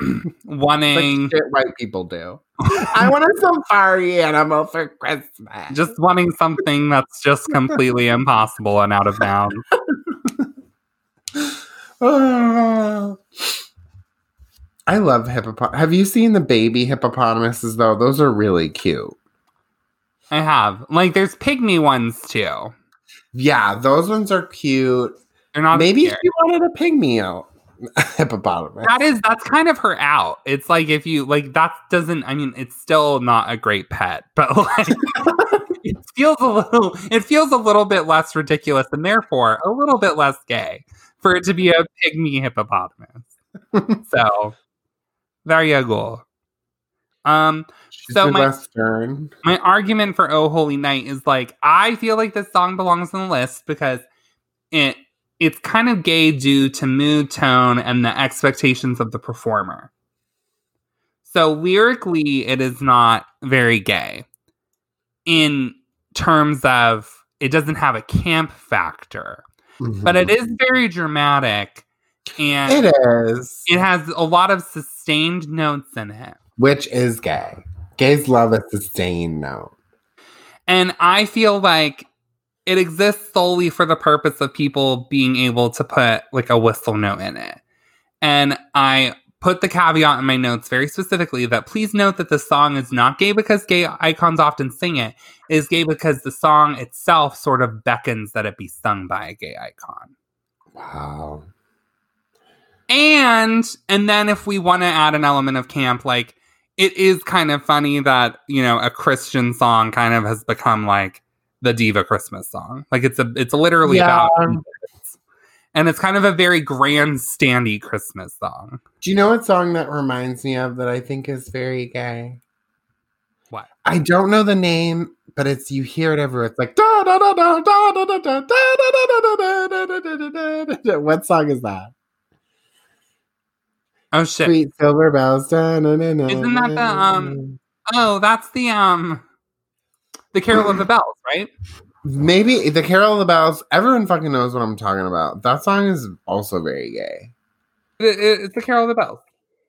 wanting, shit white people do. I want a safari animal for Christmas. just wanting something that's just completely impossible and out of bounds. I love hippopotamus. Have you seen the baby hippopotamuses though? Those are really cute. I have. Like, there's pygmy ones too. Yeah, those ones are cute. They're not Maybe scary. you wanted a pygmy out hippopotamus. that is that's kind of her out. It's like if you like that doesn't. I mean, it's still not a great pet, but like it feels a little. It feels a little bit less ridiculous and therefore a little bit less gay for it to be a pygmy hippopotamus. so there you go. Um, She's so my- Midwestern. my argument for Oh Holy Night is like I feel like this song belongs on the list because it it's kind of gay due to mood tone and the expectations of the performer. So lyrically it is not very gay in terms of it doesn't have a camp factor, but it is very dramatic and Mm-hmm. It is. it has a lot of sustained notes in it. Which is gay. Gays love a sustained note. And I feel like it exists solely for the purpose of people being able to put like a whistle note in it. And I put the caveat in my notes very specifically that please note that the song is not gay because gay icons often sing it. It is gay because the song itself sort of beckons that it be sung by a gay icon. Wow. And and then if we want to add an element of camp, like it is kind of funny that you know a Christian song kind of has become like the diva Christmas song. Like it's a it's literally Yeah. about Jesus. And it's kind of a very grandstandy Christmas song. Do you know what song that reminds me of that I think is very gay? What? I don't know the name, but it's you hear it everywhere. It's like da da da da da da da da da da da da da da da da. What song is that? Oh shit! Sweet silver bells. Da, na, na, na, Isn't that the, um, Oh, that's the um, the Carol of the Bells, right? Maybe the Carol of the Bells. Everyone fucking knows what I'm talking about. That song is also very gay. It- it- it's the Carol of the Bells.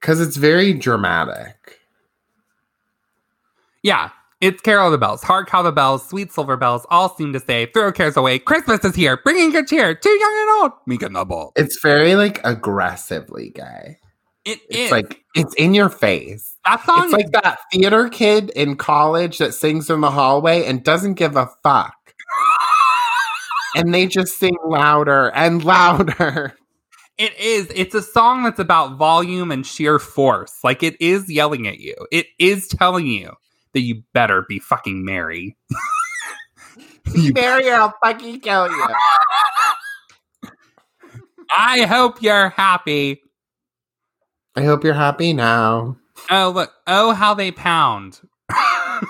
Because it's very dramatic. Yeah, it's Carol of the Bells. Hark how the bells, sweet silver bells, all seem to say, throw cares away. Christmas is here, bringing good cheer to young and old. Meek and Noble. It's very like aggressively gay. It It's is. like it's in your face. that song. It's like that theater kid in college that sings in the hallway and doesn't give a fuck. And they just sing louder and louder. It is. It's a song that's about volume and sheer force. Like it is yelling at you. It is telling you that you better be fucking merry. You- Mary, I'll fucking kill you. I hope you're happy. I hope you're happy now. Oh look! Oh how they pound.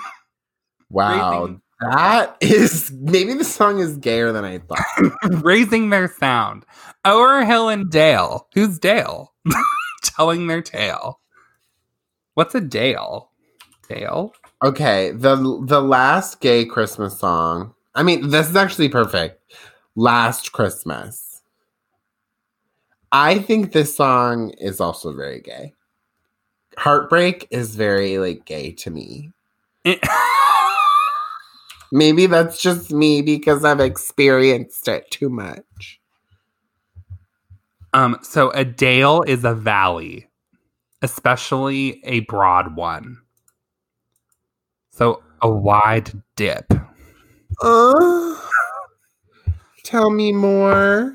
Wow. Raising- That is maybe the song is gayer than I thought. raising their sound. O'er hill and dale. Who's Dale? Telling their tale. What's a Dale? Dale? Okay, the the last gay Christmas song. I mean, this is actually perfect. Last Christmas. I think this song is also very gay. Heartbreak is very like gay to me. It- Maybe that's just me because I've experienced it too much. um, so a dale is a valley, especially a broad one. So a wide dip. Uh, tell me more.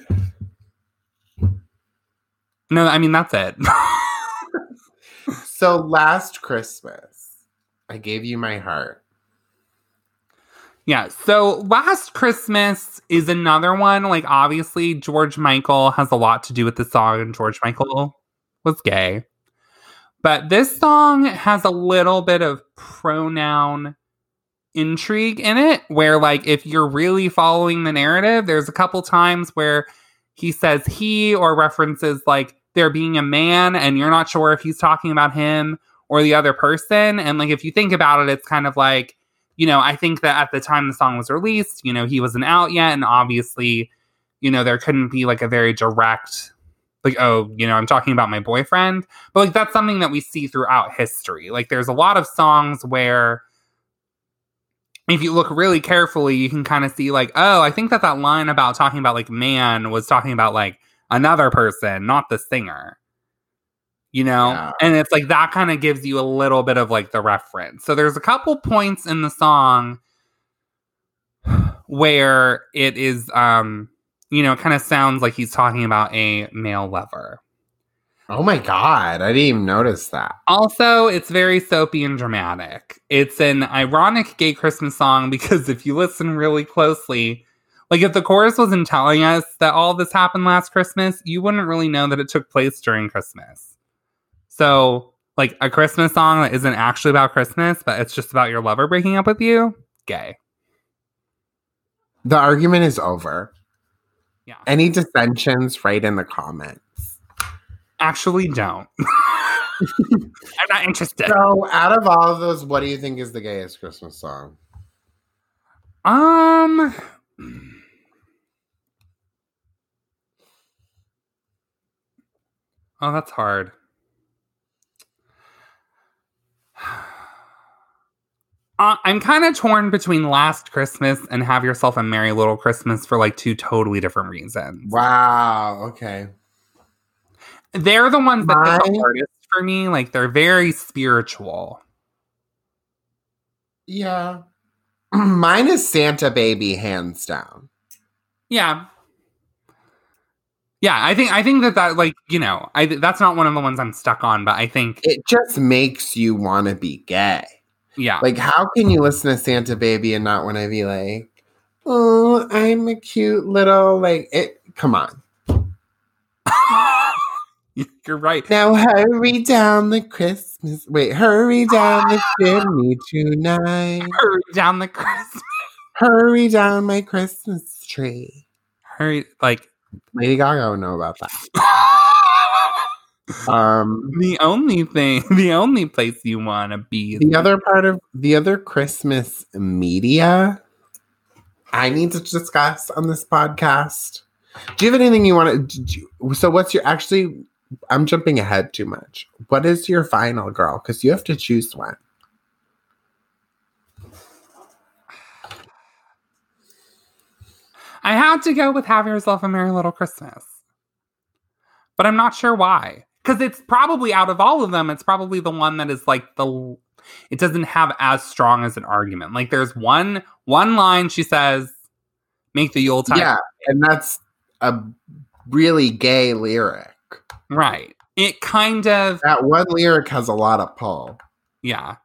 No, I mean that's it. So last Christmas, I gave you my heart. Yeah. So Last Christmas is another one. Like, obviously, George Michael has a lot to do with the song, and George Michael was gay. But this song has a little bit of pronoun intrigue in it, where, like, if you're really following the narrative, there's a couple times where he says he or references, like, there being a man, and you're not sure if he's talking about him or the other person. And, like, if you think about it, it's kind of like, you know, I think that at the time the song was released, you know, he wasn't out yet. And obviously, you know, there couldn't be like a very direct, like, oh, you know, I'm talking about my boyfriend. But like, that's something that we see throughout history. Like, there's a lot of songs where, if you look really carefully, you can kind of see, like, oh, I think that that line about talking about like man was talking about like another person, not the singer you know? Yeah. and it's like that kind of gives you a little bit of like the reference. So there's a couple points in the song where it is um you know kind of sounds like he's talking about a male lover. Oh my god, I didn't even notice that. also it's very soapy and dramatic. It's an ironic gay christmas song because if you listen really closely like if the chorus wasn't telling us that all this happened last christmas you wouldn't really know that it took place during christmas so like a christmas song that isn't actually about christmas but it's just about your lover breaking up with you gay The argument is over. Yeah. Any dissensions, write in the comments. actually don't i'm not interested So, out of all of those, what do you think is the gayest Christmas song? um oh that's hard Uh, I'm kind of torn between Last Christmas and Have Yourself a Merry Little Christmas for like two totally different reasons. Wow. Okay. They're the ones that hit the hardest for me. Like they're very spiritual. Yeah. Mine is Santa Baby, hands down. Yeah. Yeah, I think I think that that like you know I that's not one of the ones I'm stuck on, but I think It just makes you want to be gay. Yeah, Like, how can you listen to Santa Baby and not want to be like, oh, I'm a cute little, like, it, come on. you're right. Now hurry down the Christmas, wait, hurry down the chimney tonight. Hurry down the Christmas. Hurry down my Christmas tree. Hurry, like Lady Gaga would know about that. Um, the only thing, the only place you want to be. the other part of the other Christmas media I need to discuss on this podcast. Do you have anything you want to? So, what's your actually? I'm jumping ahead too much. What is your final girl? Because you have to choose one. I had to go with Have Yourself a Merry Little Christmas. But I'm not sure why. Because it's probably out of all of them, it's probably the one that is like the it doesn't have as strong as an argument. Like there's one one line she says, make the Yule Yuletide Yeah, and that's a really gay lyric. right. It kind of That one lyric has a lot of pull. Yeah.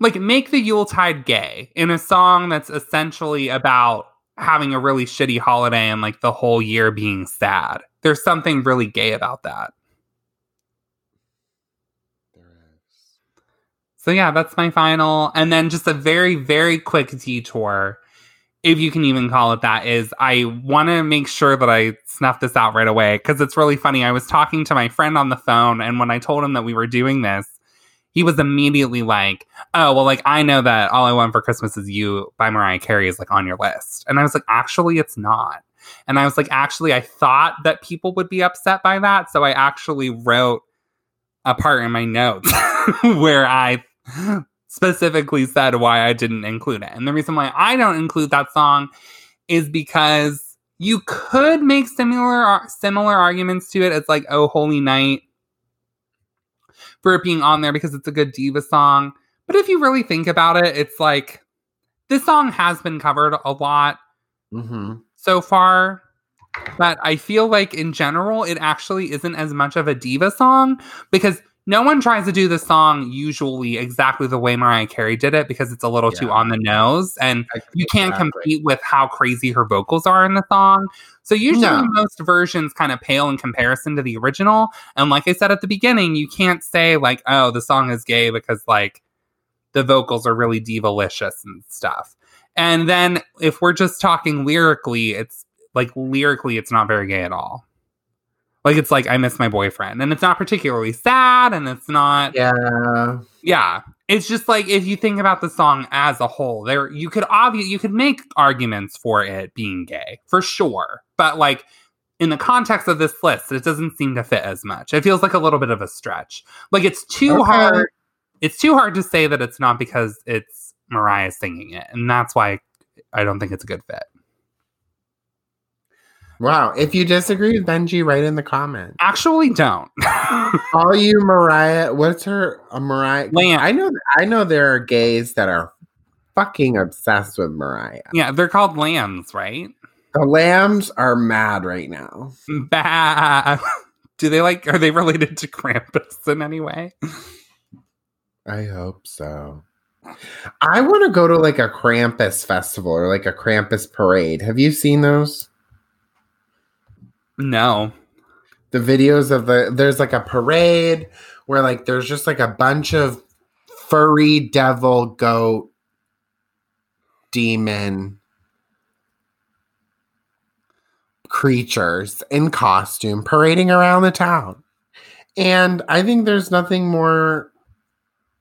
Like make the Yuletide gay in a song that's essentially about having a really shitty holiday and like the whole year being sad. There's something really gay about that. So yeah, that's my final. And then just a very, very quick detour, if you can even call it that, is I want to make sure that I snuff this out right away because it's really funny. I was talking to my friend on the phone, and when I told him that we were doing this, he was immediately like, "Oh, well, like I know that all I want for Christmas is you by Mariah Carey is like on your list," and I was like, "Actually, it's not." And I was like, "Actually, I thought that people would be upset by that, so I actually wrote a part in my notes where I specifically said why I didn't include it. And the reason why I don't include that song is because you could make similar similar arguments to it. It's like "Oh Holy Night" for it being on there because it's a good diva song. But if you really think about it, it's like this song has been covered a lot Mm-hmm. so far. But I feel like in general, it actually isn't as much of a diva song because no one tries to do the song usually exactly the way Mariah Carey did it because it's a little too on the nose and you can't Exactly. compete with how crazy her vocals are in the song. So usually No. most versions kind of pale in comparison to the original. And like I said at the beginning, you can't say like, oh, the song is gay because like the vocals are really divalicious and stuff. And then if we're just talking lyrically, it's like lyrically, it's not very gay at all. Like it's like I miss my boyfriend, and it's not particularly sad, and it's not Yeah. yeah. It's just like if you think about the song as a whole, there you could obvious you could make arguments for it being gay for sure, but like in the context of this list, it doesn't seem to fit as much. It feels like a little bit of a stretch. Like it's too Okay. hard. It's too hard to say that it's not because it's Mariah singing it, and that's why I don't think it's a good fit. Wow. If you disagree with Benjii, write in the comments. Actually, don't. All you Mariah, what's her a Mariah? Lamb. I know. I know there are gays that are fucking obsessed with Mariah. yeah, they're called lambs, right? The lambs are mad right now. Bad. Do they like? Are they related to Krampus in any way? I hope so. I want to go to like a Krampus festival or like a Krampus parade. Have you seen those? No. The videos of the there's like a parade where like there's just like a bunch of furry devil goat demon creatures in costume parading around the town. And I think there's nothing more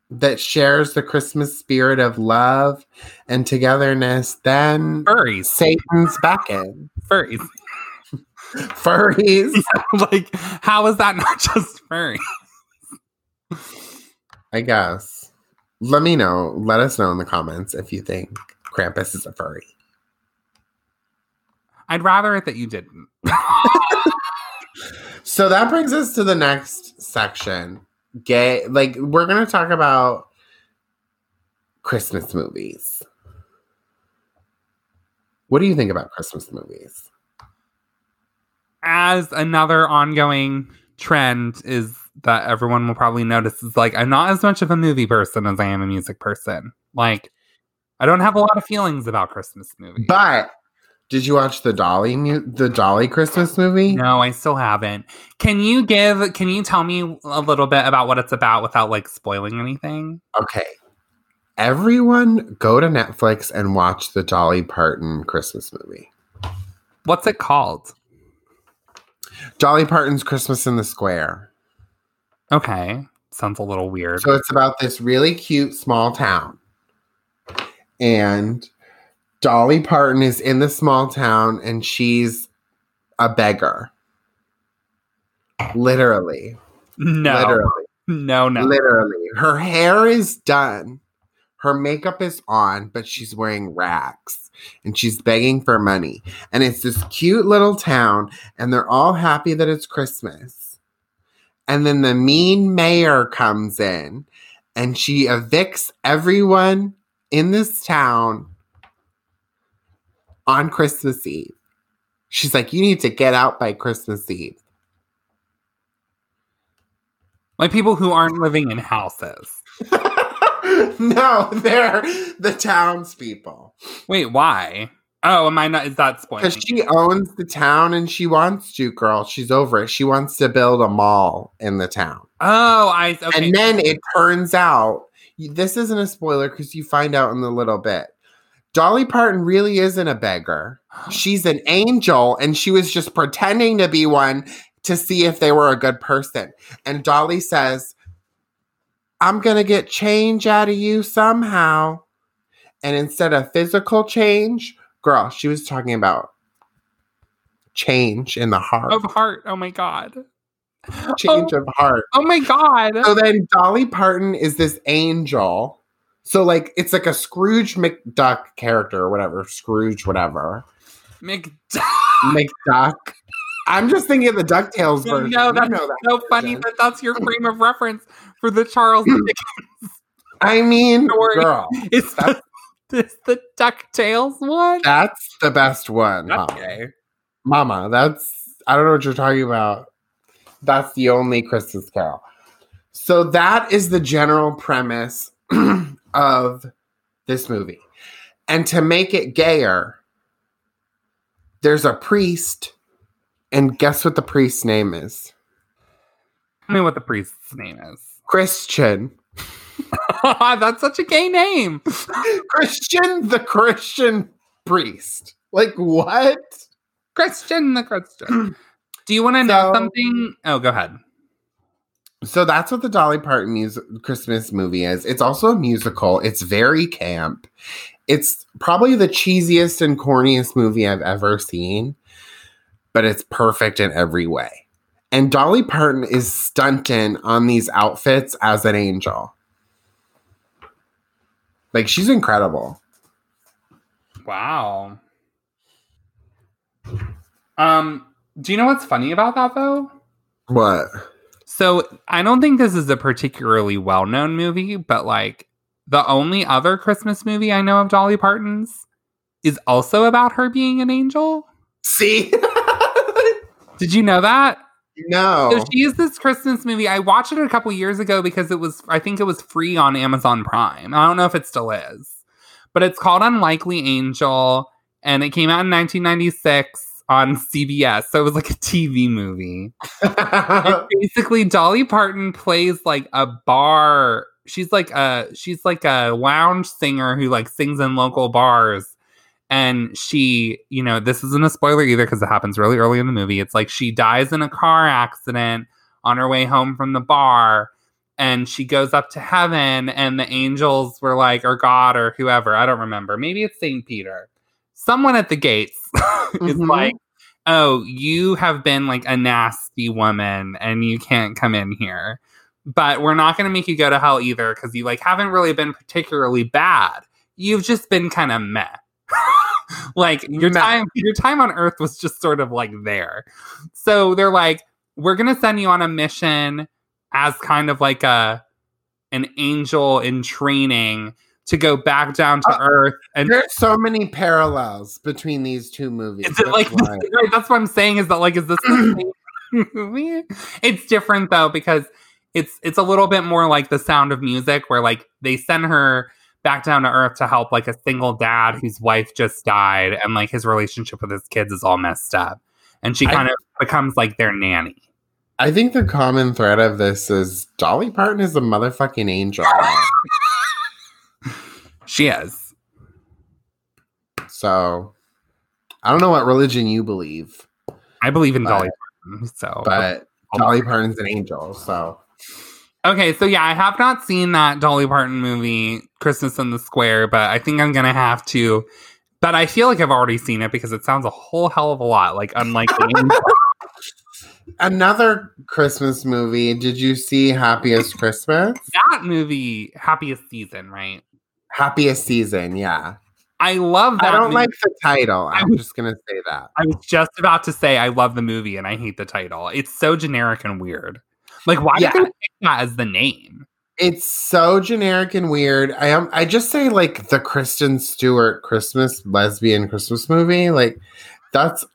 that shares the Christmas spirit of love and togetherness than Furries. Satan's beckon. Furries. Furries. like, how is that not just furry? I guess. Let me know. Let us know in the comments if you think Krampus is a furry. I'd rather it that you didn't. So that brings us to the next section. Gay, like, we're going to talk about Christmas movies. What do you think about Christmas movies? As another ongoing trend is that everyone will probably notice is like I'm not as much of a movie person as I am a music person. Like I don't have a lot of feelings about Christmas movies. But did you watch the Dolly mu- the Dolly Christmas movie? no, I still haven't. Can you give can you tell me a little bit about what it's about without like spoiling anything? Okay. Everyone go to Netflix and watch the Dolly Parton Christmas movie. What's it called? Dolly Parton's Christmas in the Square. Okay. Sounds a little weird. So it's about this really cute small town. And Dolly Parton is in the small town and she's a beggar. Literally. No, Literally. no, no. Literally. Her hair is done. Her makeup is on, but she's wearing rags and she's begging for money. And it's this cute little town, and they're all happy that it's Christmas. And then the mean mayor comes in and she evicts everyone in this town on Christmas Eve. She's like, You need to get out by Christmas Eve. Like people who aren't living in houses. no, they're the townspeople. Wait, why? Oh, am I not? Is that spoiling? Because she owns the town and she wants to, girl. She's over it. She wants to build a mall in the town. Oh, I okay. And then it turns out this isn't a spoiler because you find out in a little bit. Dolly Parton really isn't a beggar. She's an angel and she was just pretending to be one to see if they were a good person. And Dolly says, I'm going to get change out of you somehow. And instead of physical change, girl, she was talking about change in the heart. of heart. Oh my god. change oh, of heart. Oh my god. So then Dolly Parton is this angel. So like it's like a Scrooge McDuck character or whatever. Scrooge, whatever. McDuck. McDuck. I'm just thinking of the DuckTales No, version. no, You that's know that so funny that that's your frame of reference for the Charles hmm. Dickens. I mean, Don't girl, Is the, is the DuckTales one? that's the best one. Okay. Mama, that's I don't know what you're talking about. That's the only Christmas Carol. So that is the general premise of this movie. And to make it gayer, there's a priest, and guess what the priest's name is? Tell me what the priest's name is. Christian. That's such a gay name. Christian the Christian priest. Like what? Christian the Christian. Do you want to know something? Oh, go ahead. So that's what the Dolly Parton music Christmas movie is. It's also a musical. It's very camp. It's probably the cheesiest and corniest movie I've ever seen, but it's perfect in every way. And Dolly Parton is stunting on these outfits as an angel. Like she's incredible. Wow. Um, do you know what's funny about that though? What? So I don't think this is a particularly well-known movie, but like the only other Christmas movie I know of Dolly Parton's is also about her being an angel. See? Did you know that? No. So she is this Christmas movie. I watched it a couple years ago because it was, I think it was free on Amazon Prime. I don't know if it still is, but it's called Unlikely Angel and it came out in 1996 on CBS. So it was like a TV movie. Basically, Dolly Parton plays like a bar. She's like a she's like a lounge singer who like sings in local bars. And she, you know, this isn't a spoiler either because it happens really early in the movie. It's like she dies in a car accident on her way home from the bar. And she goes up to heaven, and the angels were like, or God, or whoever, I don't remember. Maybe it's St. Peter. Someone at the gates is Mhm. like, oh, you have been like a nasty woman and you can't come in here. But we're not going to make you go to hell either because you like haven't really been particularly bad. You've just been kind of meh. like your time your time on earth was just sort of like there. So they're like we're going to send you on a mission as kind of like a an angel in training to go back down to Uh, earth and There's so many parallels between these two movies. Is it That's like why. that's what I'm saying? Is that like is this movie? It's different though because it's it's a little bit more like the sound of music where like they send her back down to earth to help like a single dad whose wife just died and like his relationship with his kids is all messed up. And she I- kind of becomes like their nanny. I think the common thread of this is Dolly Parton is a motherfucking angel. She is. so I don't know what religion you believe, I believe in But- Dolly Parton. So but Dolly Parton's an angel. So Okay, so yeah, I have not seen that Dolly Parton movie, Christmas in the Square, but I think I'm gonna have to. But I feel like I've already seen it because it sounds a whole hell of a lot like unlikely. Another Christmas movie. Did you see Happiest Christmas? That movie, Happiest Season, right? Happiest Season, yeah. I love that. I don't movie. like the title. I I'm was- just gonna say that. I was just about to say I love the movie and I hate the title. It's so generic and weird. Like, why Yeah. did they pick that as the name? It's so generic and weird. I am. I just say like the Kristen Stewart Christmas lesbian Christmas movie. Like that's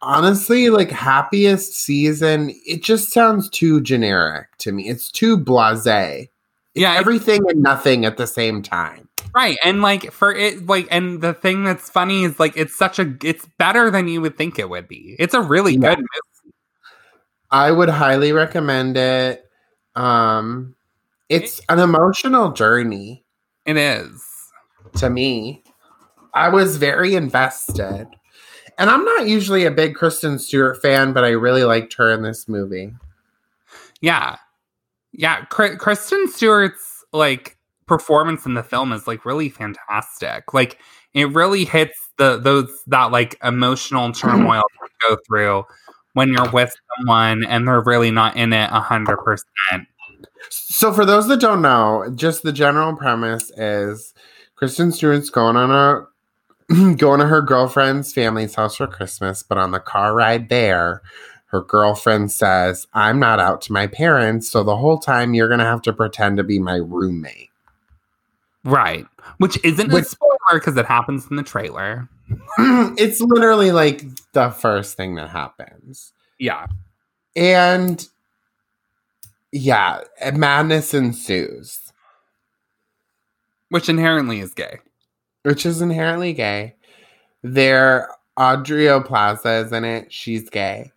honestly like happiest season. It just sounds too generic to me. It's too blasé. Yeah, Everything and nothing at the same time. right. And like for it, like, and the thing that's funny is like it's such a, it's better than you would think it would be. It's a really Yeah. good movie. I would highly recommend it. Um, it's an emotional journey It is. to me. I was very invested. And I'm not usually a big Kristen Stewart fan, but I really liked her in this movie. Yeah. Yeah. Kr- Kristen Stewart's like performance in the film is like really fantastic. Like it really hits the those that like emotional turmoil go through when you're with someone and they're really not in it a hundred percent. So, for those that don't know, just the general premise is Kristen Stewart's going on a going to her girlfriend's family's house for Christmas, but on the car ride there, her girlfriend says, "I'm not out to my parents, so the whole time you're gonna have to pretend to be my roommate." Right. Which isn't a spoiler because it happens in the trailer. it's literally like the first thing that happens. Yeah. And yeah, madness ensues, Which inherently is gay. which is inherently gay. There, Aubrey Plaza is in it. She's gay.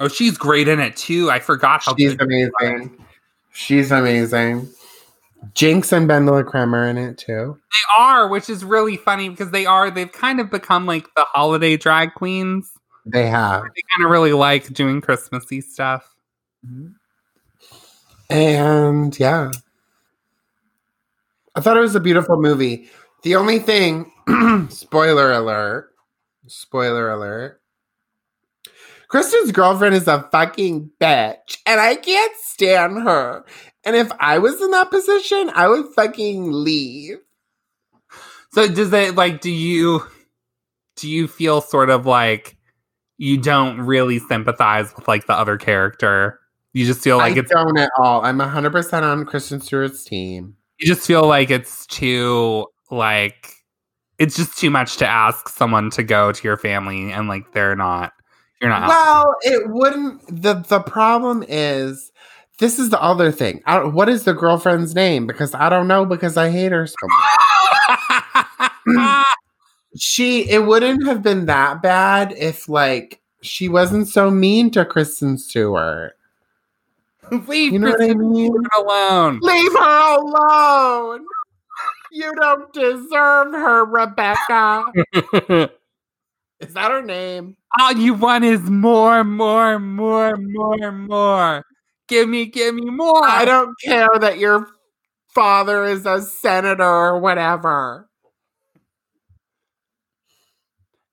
Oh, she's great in it too. I forgot how She's amazing. She's amazing. Jinkx and BenDeLaCreme in it too. They are, which is really funny because they are, they've kind of become like the holiday drag queens. They have. They kind of really like doing Christmassy stuff. Mm-hmm. And yeah. I thought it was a beautiful movie. The only thing, spoiler alert, spoiler alert. Kristen's girlfriend is a fucking bitch, and I can't stand her. And if I was in that position, I would fucking leave. So does it like do you do you feel sort of like you don't really sympathize with like the other character? You just feel like I it's don't at all. I'm 100% on Kristen Stewart's team. you just feel like it's too like it's just too much to ask someone to go to your family and like they're not you're not Well, it wouldn't. the The problem is, this is the other thing. I, what is the girlfriend's name? Because I don't know. Because I hate her so much. She. It wouldn't have been that bad if, like, she wasn't so mean to Kristen Stewart. Leave You know what I Kristen mean? Alone. Leave her alone. You don't deserve her, Rebecca. Is that her name? All you want is more, more, more, more, more. Give me, give me more. I don't care that your father is a senator or whatever.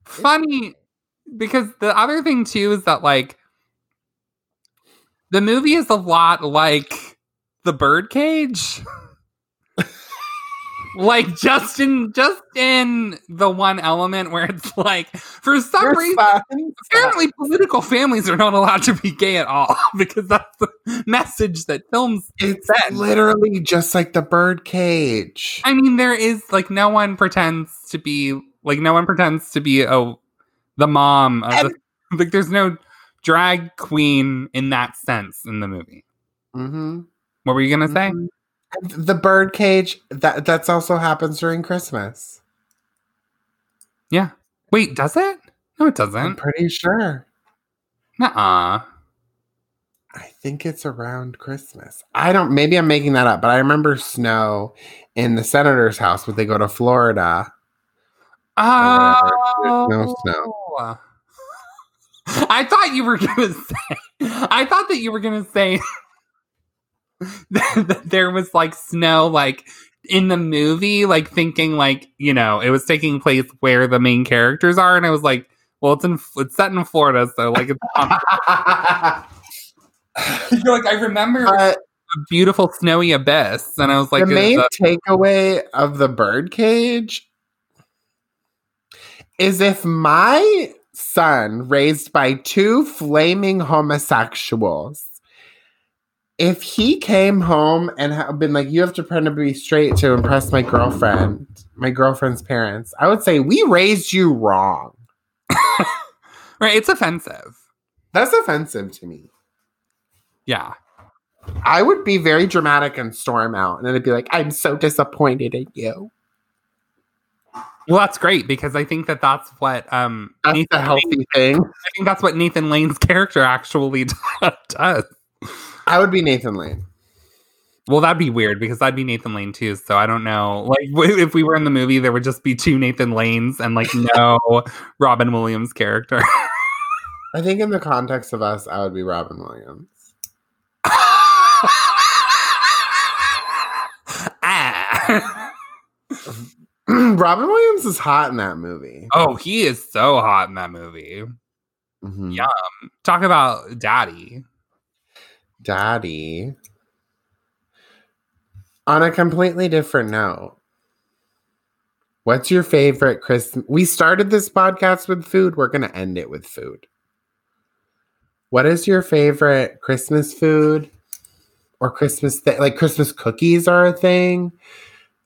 funny because the other thing too is that like the movie is a lot like the birdcage like just in just in the one element where it's like for some Your reason son- apparently political families are not allowed to be gay at all because that's the message that films It's said. literally just like the bird cage. I mean, there is like no one pretends to be like no one pretends to be a the mom of the, like there's no drag queen in that sense in the movie. Mm-hmm. What were you gonna say? The bird cage that that's also happens during Christmas. Yeah. Wait, does it? No, it I'm doesn't. pretty sure. Nuh-uh. I think it's around Christmas. I don't. Maybe I'm making that up, but I remember snow in the senator's house when they go to Florida. Oh, no I thought you were gonna say. I thought that you were gonna say there was like snow, like in the movie, like thinking like you know it was taking place where the main characters are, and I was like, Well, it's in it's set in Florida, so like it's You're like I remember but uh, a beautiful snowy abyss, and I was like, the main that- takeaway of the birdcage is if my son raised by two flaming homosexuals if he came home and had been like you have to pretend to be straight to impress my girlfriend my girlfriend's parents i would say we raised you wrong right? It's offensive. that's offensive to me Yeah. i would be very dramatic and storm out and then it'd be like i'm so disappointed in you Well, that's great because I think that that's what um that's Nathan the healthy Lane- thing I think that's what Nathan Lane's character actually does. I would be nathan lane Well, that'd be weird because I'd be Nathan Lane too. So I don't know. Like w- if we were in the movie, there would just be two Nathan Lanes and like no Robin Williams character. I think in the context of us, I would be Robin Williams. ah. Robin Williams is hot in that movie. Oh, he is so hot in that movie. Mhm. Yeah. Talk about daddy. Daddy. On a completely different note, what's your favorite Christmas? We started this podcast with food. We're going to end it with food. What is your favorite Christmas food or Christmas thing? Like Christmas cookies are a thing.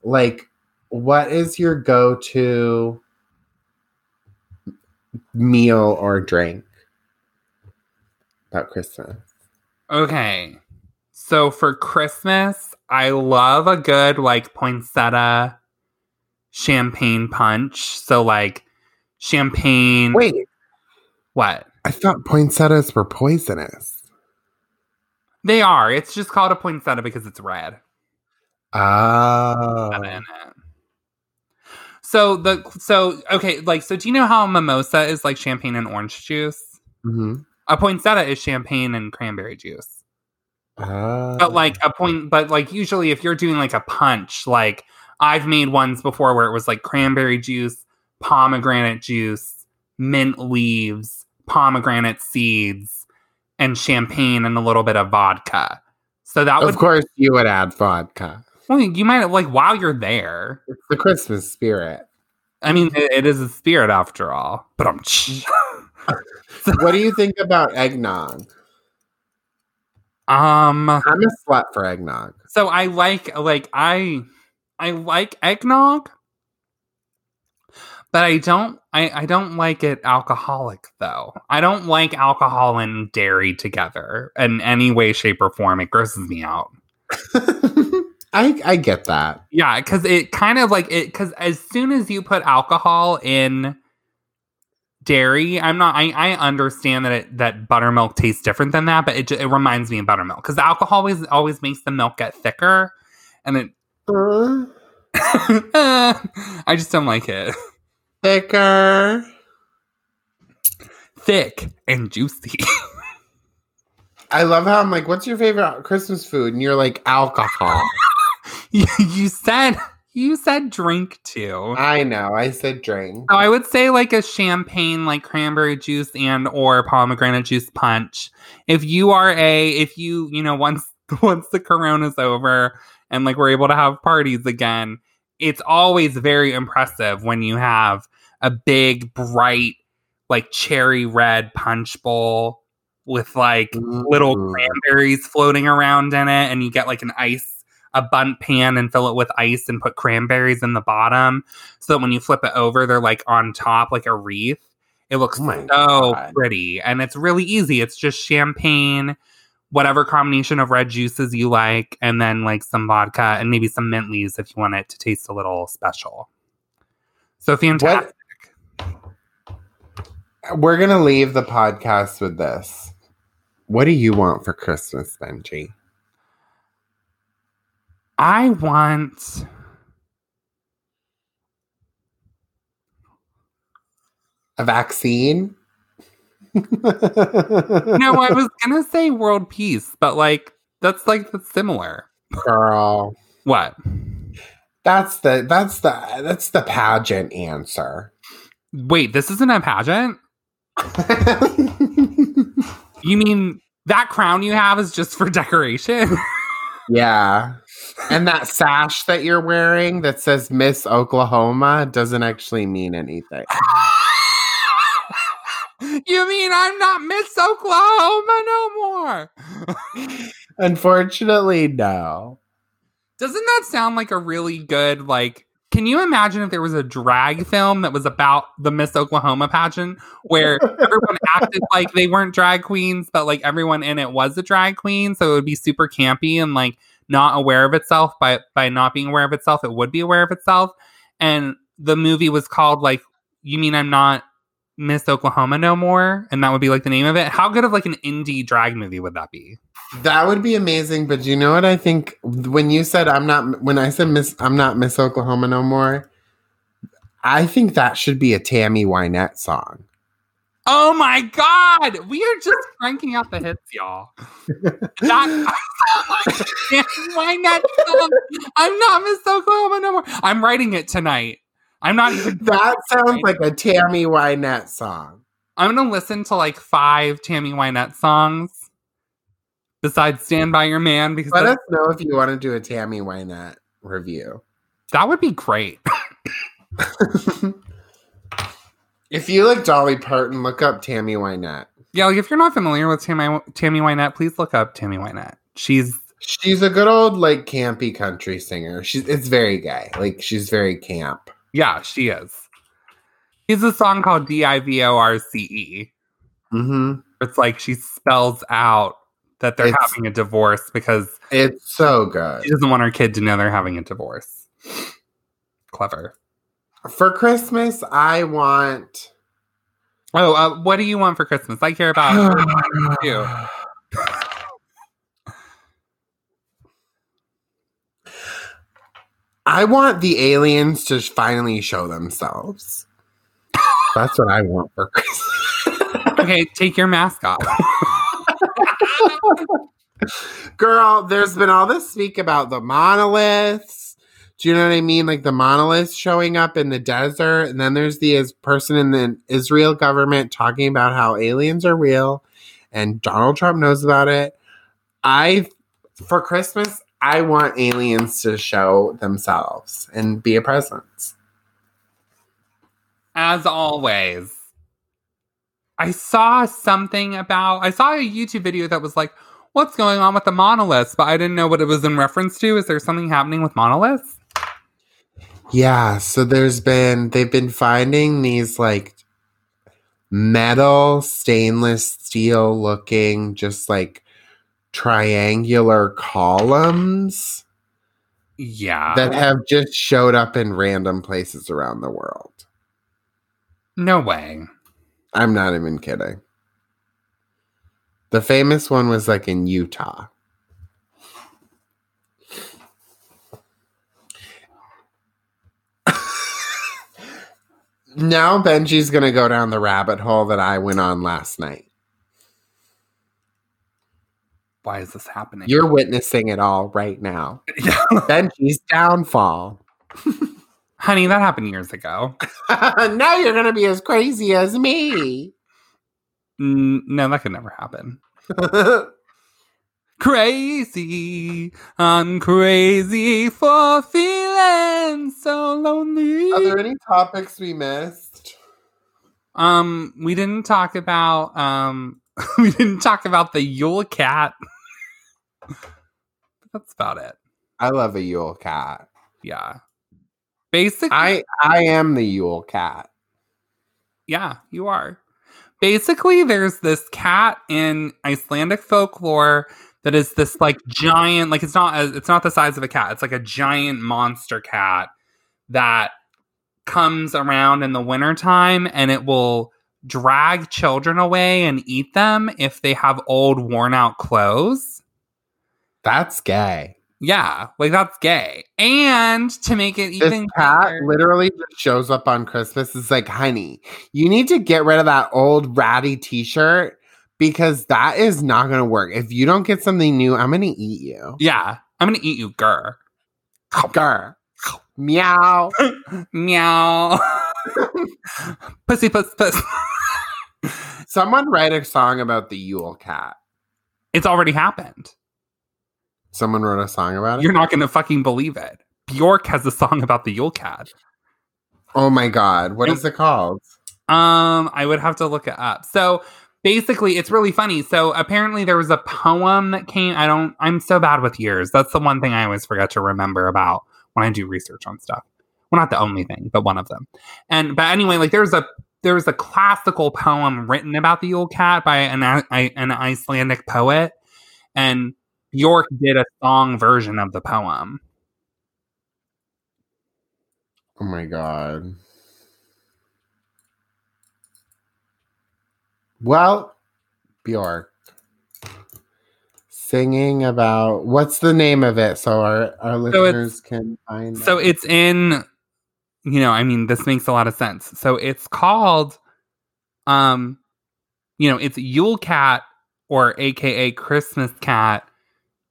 Like, what is your go to meal or drink about Christmas? Okay. So for Christmas, I love a good like poinsettia champagne punch. So like champagne. Wait, What? I thought poinsettias were poisonous. They are. It's just called a poinsettia because it's red. Oh. in it. So the so okay, like so do you know how mimosa is like champagne and orange juice? Mhm. A poinsettia is champagne and cranberry juice. Oh. But like a point but like usually if you're doing like a punch, like I've made ones before where it was like cranberry juice, pomegranate juice, mint leaves, pomegranate seeds, and champagne and a little bit of vodka. So that was of would course, you would add vodka. well, you might like while you're there. It's the Christmas spirit. I mean, it, it is a spirit after all. But I'm. what do you think about eggnog? um. I'm a slut for eggnog. So I like like I I like eggnog, but I don't I I don't like it alcoholic though. I don't like alcohol and dairy together in any way, shape, or form. It grosses me out. I I get that. Yeah, because it kind of like it because as soon as you put alcohol in dairy, I'm not. I, I understand that it that buttermilk tastes different than that, but it it reminds me of buttermilk because the alcohol always always makes the milk get thicker, and it. Uh, I just don't like it. thicker. Thick and juicy. I love how I'm like, what's your favorite Christmas food? And you're like, alcohol. you, you said you said drink too. I know. I said drink. So I would say like a champagne, like cranberry juice and or pomegranate juice punch. If you are a, if you you know once once the corona's over and like we're able to have parties again, it's always very impressive when you have a big bright like cherry red punch bowl with like little Mm. cranberries floating around in it, and you get like an ice, a Bundt pan, and fill it with ice and put cranberries in the bottom, so that when you flip it over, they're like on top, like a wreath. It looks Oh so God. pretty, and it's really easy. It's just champagne, whatever combination of red juices you like, and then like some vodka and maybe some mint leaves if you want it to taste a little special. So fantastic. We're gonna leave the podcast with this. What do you want for Christmas, Benjii? I want. A vaccine? No, I was gonna say world peace, but like that's like that's similar. Girl. What? That's the that's the that's the pageant answer. Wait, this isn't a pageant? You mean that crown you have is just for decoration? yeah. And that sash that you're wearing that says Miss Oklahoma doesn't actually mean anything. you mean I'm not Miss Oklahoma no more? Unfortunately, no. Doesn't that sound like a really good like can you imagine if there was a drag film that was about the Miss Oklahoma pageant where everyone acted like they weren't drag queens, but like everyone in it was a drag queen, so it would be super campy and like not aware of itself by by not being aware of itself, it would be aware of itself. And the movie was called like You Mean I'm Not Miss Oklahoma No More? And that would be like the name of it. How good of like an indie drag movie would that be? That would be amazing, but you know what I think when you said I'm not when I said Miss I'm not Miss Oklahoma no more, I think that should be a Tammy Wynette song. Oh my god! We are just cranking out the hits, y'all. That, not? I'm not Miss Oklahoma no more. I'm writing it tonight. I'm not even. That sounds like a Tammy Wynette song. I'm gonna listen to like five Tammy Wynette songs besides "Stand by Your Man" because Let us know if you want to do a Tammy Wynette review. that would be great. If you like Dolly Parton, look up Tammy Wynette. yeah, like if you're not familiar with Tammy Tammy Wynette, please look up Tammy Wynette. She's She's a good old like campy country singer. She's it's very gay. Like she's very camp. yeah, she is. She's a song called D I V O R C E. Mm-hmm. it's like she spells out that they're It's- having a divorce because It's so good. she doesn't want her kid to know they're having a divorce. Clever. For Christmas, I want Oh, uh, what do you want for Christmas? I care about you. I want the aliens to finally show themselves. That's what I want for Christmas. Okay, take your mask off. Girl, there's been all this speak about the monoliths. Do you know what I mean? Like the monoliths showing up in the desert, and then there's the person in the Israel government talking about how aliens are real, and Donald Trump knows about it. I, for Christmas, I want aliens to show themselves and be a presence. As always. I saw something about I saw a YouTube video that was like, what's going on with the monoliths? But I didn't know what it was in reference to. Is there something happening with monoliths? Yeah, so there's been they've been finding these like metal stainless steel looking just like triangular columns Yeah. that have just showed up in random places around the world. no way. I'm not even kidding. The famous one was like in Utah. Now Benjii's going to go down the rabbit hole that I went on last night. Why is this happening? You're witnessing it all right now. Benjii's downfall. Honey, that happened years ago. now you're going to be as crazy as me. No, that could never happen. Crazy. I'm crazy for feeling so lonely. Are there any topics we missed? Um, we didn't talk about um we didn't talk about the Yule cat. That's about it. I love a Yule cat. Yeah. Basically, I I am the Yule cat. yeah, you are. Basically, there's this cat in Icelandic folklore that is this like giant, like it's not a, it's not the size of a cat. It's like a giant monster cat that comes around in the wintertime and it will drag children away and eat them if they have old worn out clothes. That's gay. Yeah, like that's gay. And to make it even This cat gayer- literally just shows up on Christmas. It's like, honey, you need to get rid of that old ratty T-shirt because that is not going to work. If you don't get something new, I'm going to eat you. yeah, I'm gonna eat you, grr. Grr. Meow. Meow. pussy, puss, puss. Someone write a song about the Yule Cat. It's already happened. Someone wrote a song about it. You're not going to fucking believe it. Bjork has a song about the Yule Cat. oh my god, what Yep. is it called? Um, I would have to look it up. So basically, it's really funny. So apparently, there was a poem that came. I don't. I'm so bad with years. That's the one thing I always forget to remember about when I do research on stuff. Well, not the only thing, but one of them. And but anyway, like there's a there's a classical poem written about the Yule Cat by an I, an Icelandic poet, and Bjork did a song version of the poem. Oh my god. Well, Bjork singing about what's the name of it so our, our listeners can find So it. it's in, you know, I mean, this makes a lot of sense. So it's called, um, you know, it's Yule Cat or AKA Christmas Cat,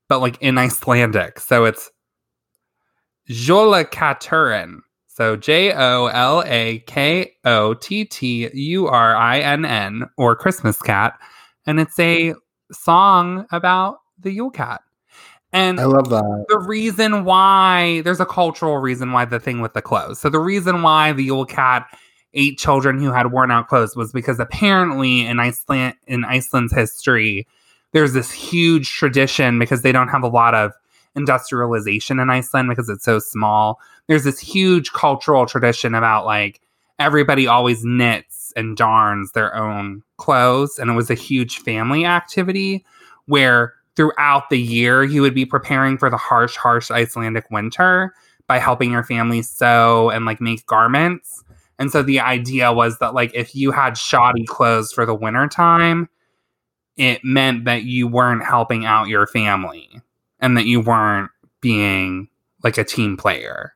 but like in Icelandic. So it's Jolakotturinn. So J O L A K O T T U R I N N or Christmas Cat. And it's a song about the Yule Cat. And I love that. the reason why there's a cultural reason why the thing with the clothes. So the reason why the Yule Cat ate children who had worn out clothes was because apparently in Iceland in Iceland's history, there's this huge tradition because they don't have a lot of industrialization in Iceland because it's so small. There's this huge cultural tradition about like everybody always knits and darns their own clothes and it was a huge family activity where throughout the year you would be preparing for the harsh harsh Icelandic winter by helping your family sew and like make garments. And so the idea was that like if you had shoddy clothes for the winter time, it meant that you weren't helping out your family and that you weren't being like a team player.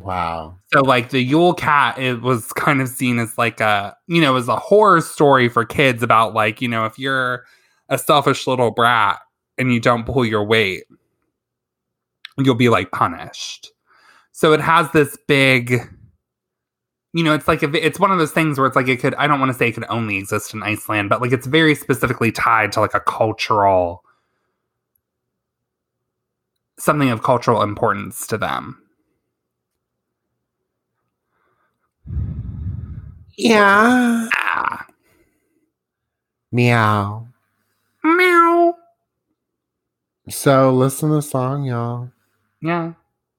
Wow. So like the Yule Cat, it was kind of seen as like a you know as a horror story for kids about like you know if you're a selfish little brat and you don't pull your weight, you'll be like punished. So it has this big, you know, it's like a, it's one of those things where it's like it could. I don't want to say it could only exist in Iceland, but like it's very specifically tied to like a cultural something of cultural importance to them. Yeah. Ah. Meow. Meow. So listen to the song, y'all. Yeah.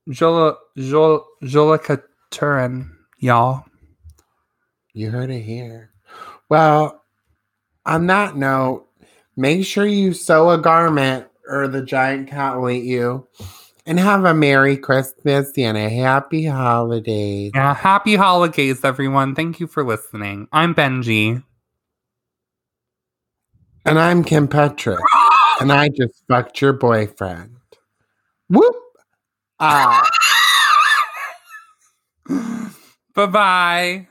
Jola Jol Jolakotturinn, y'all. You heard it here. Well, on that note, make sure you sew a garment or the giant cat will eat you. And have a Merry Christmas and a Happy Holidays. Yeah. Happy holidays, everyone. Thank you for listening. I'm Benjii. And I'm Kim Petra. And I just fucked your boyfriend. Whoop. Ah. Bye bye.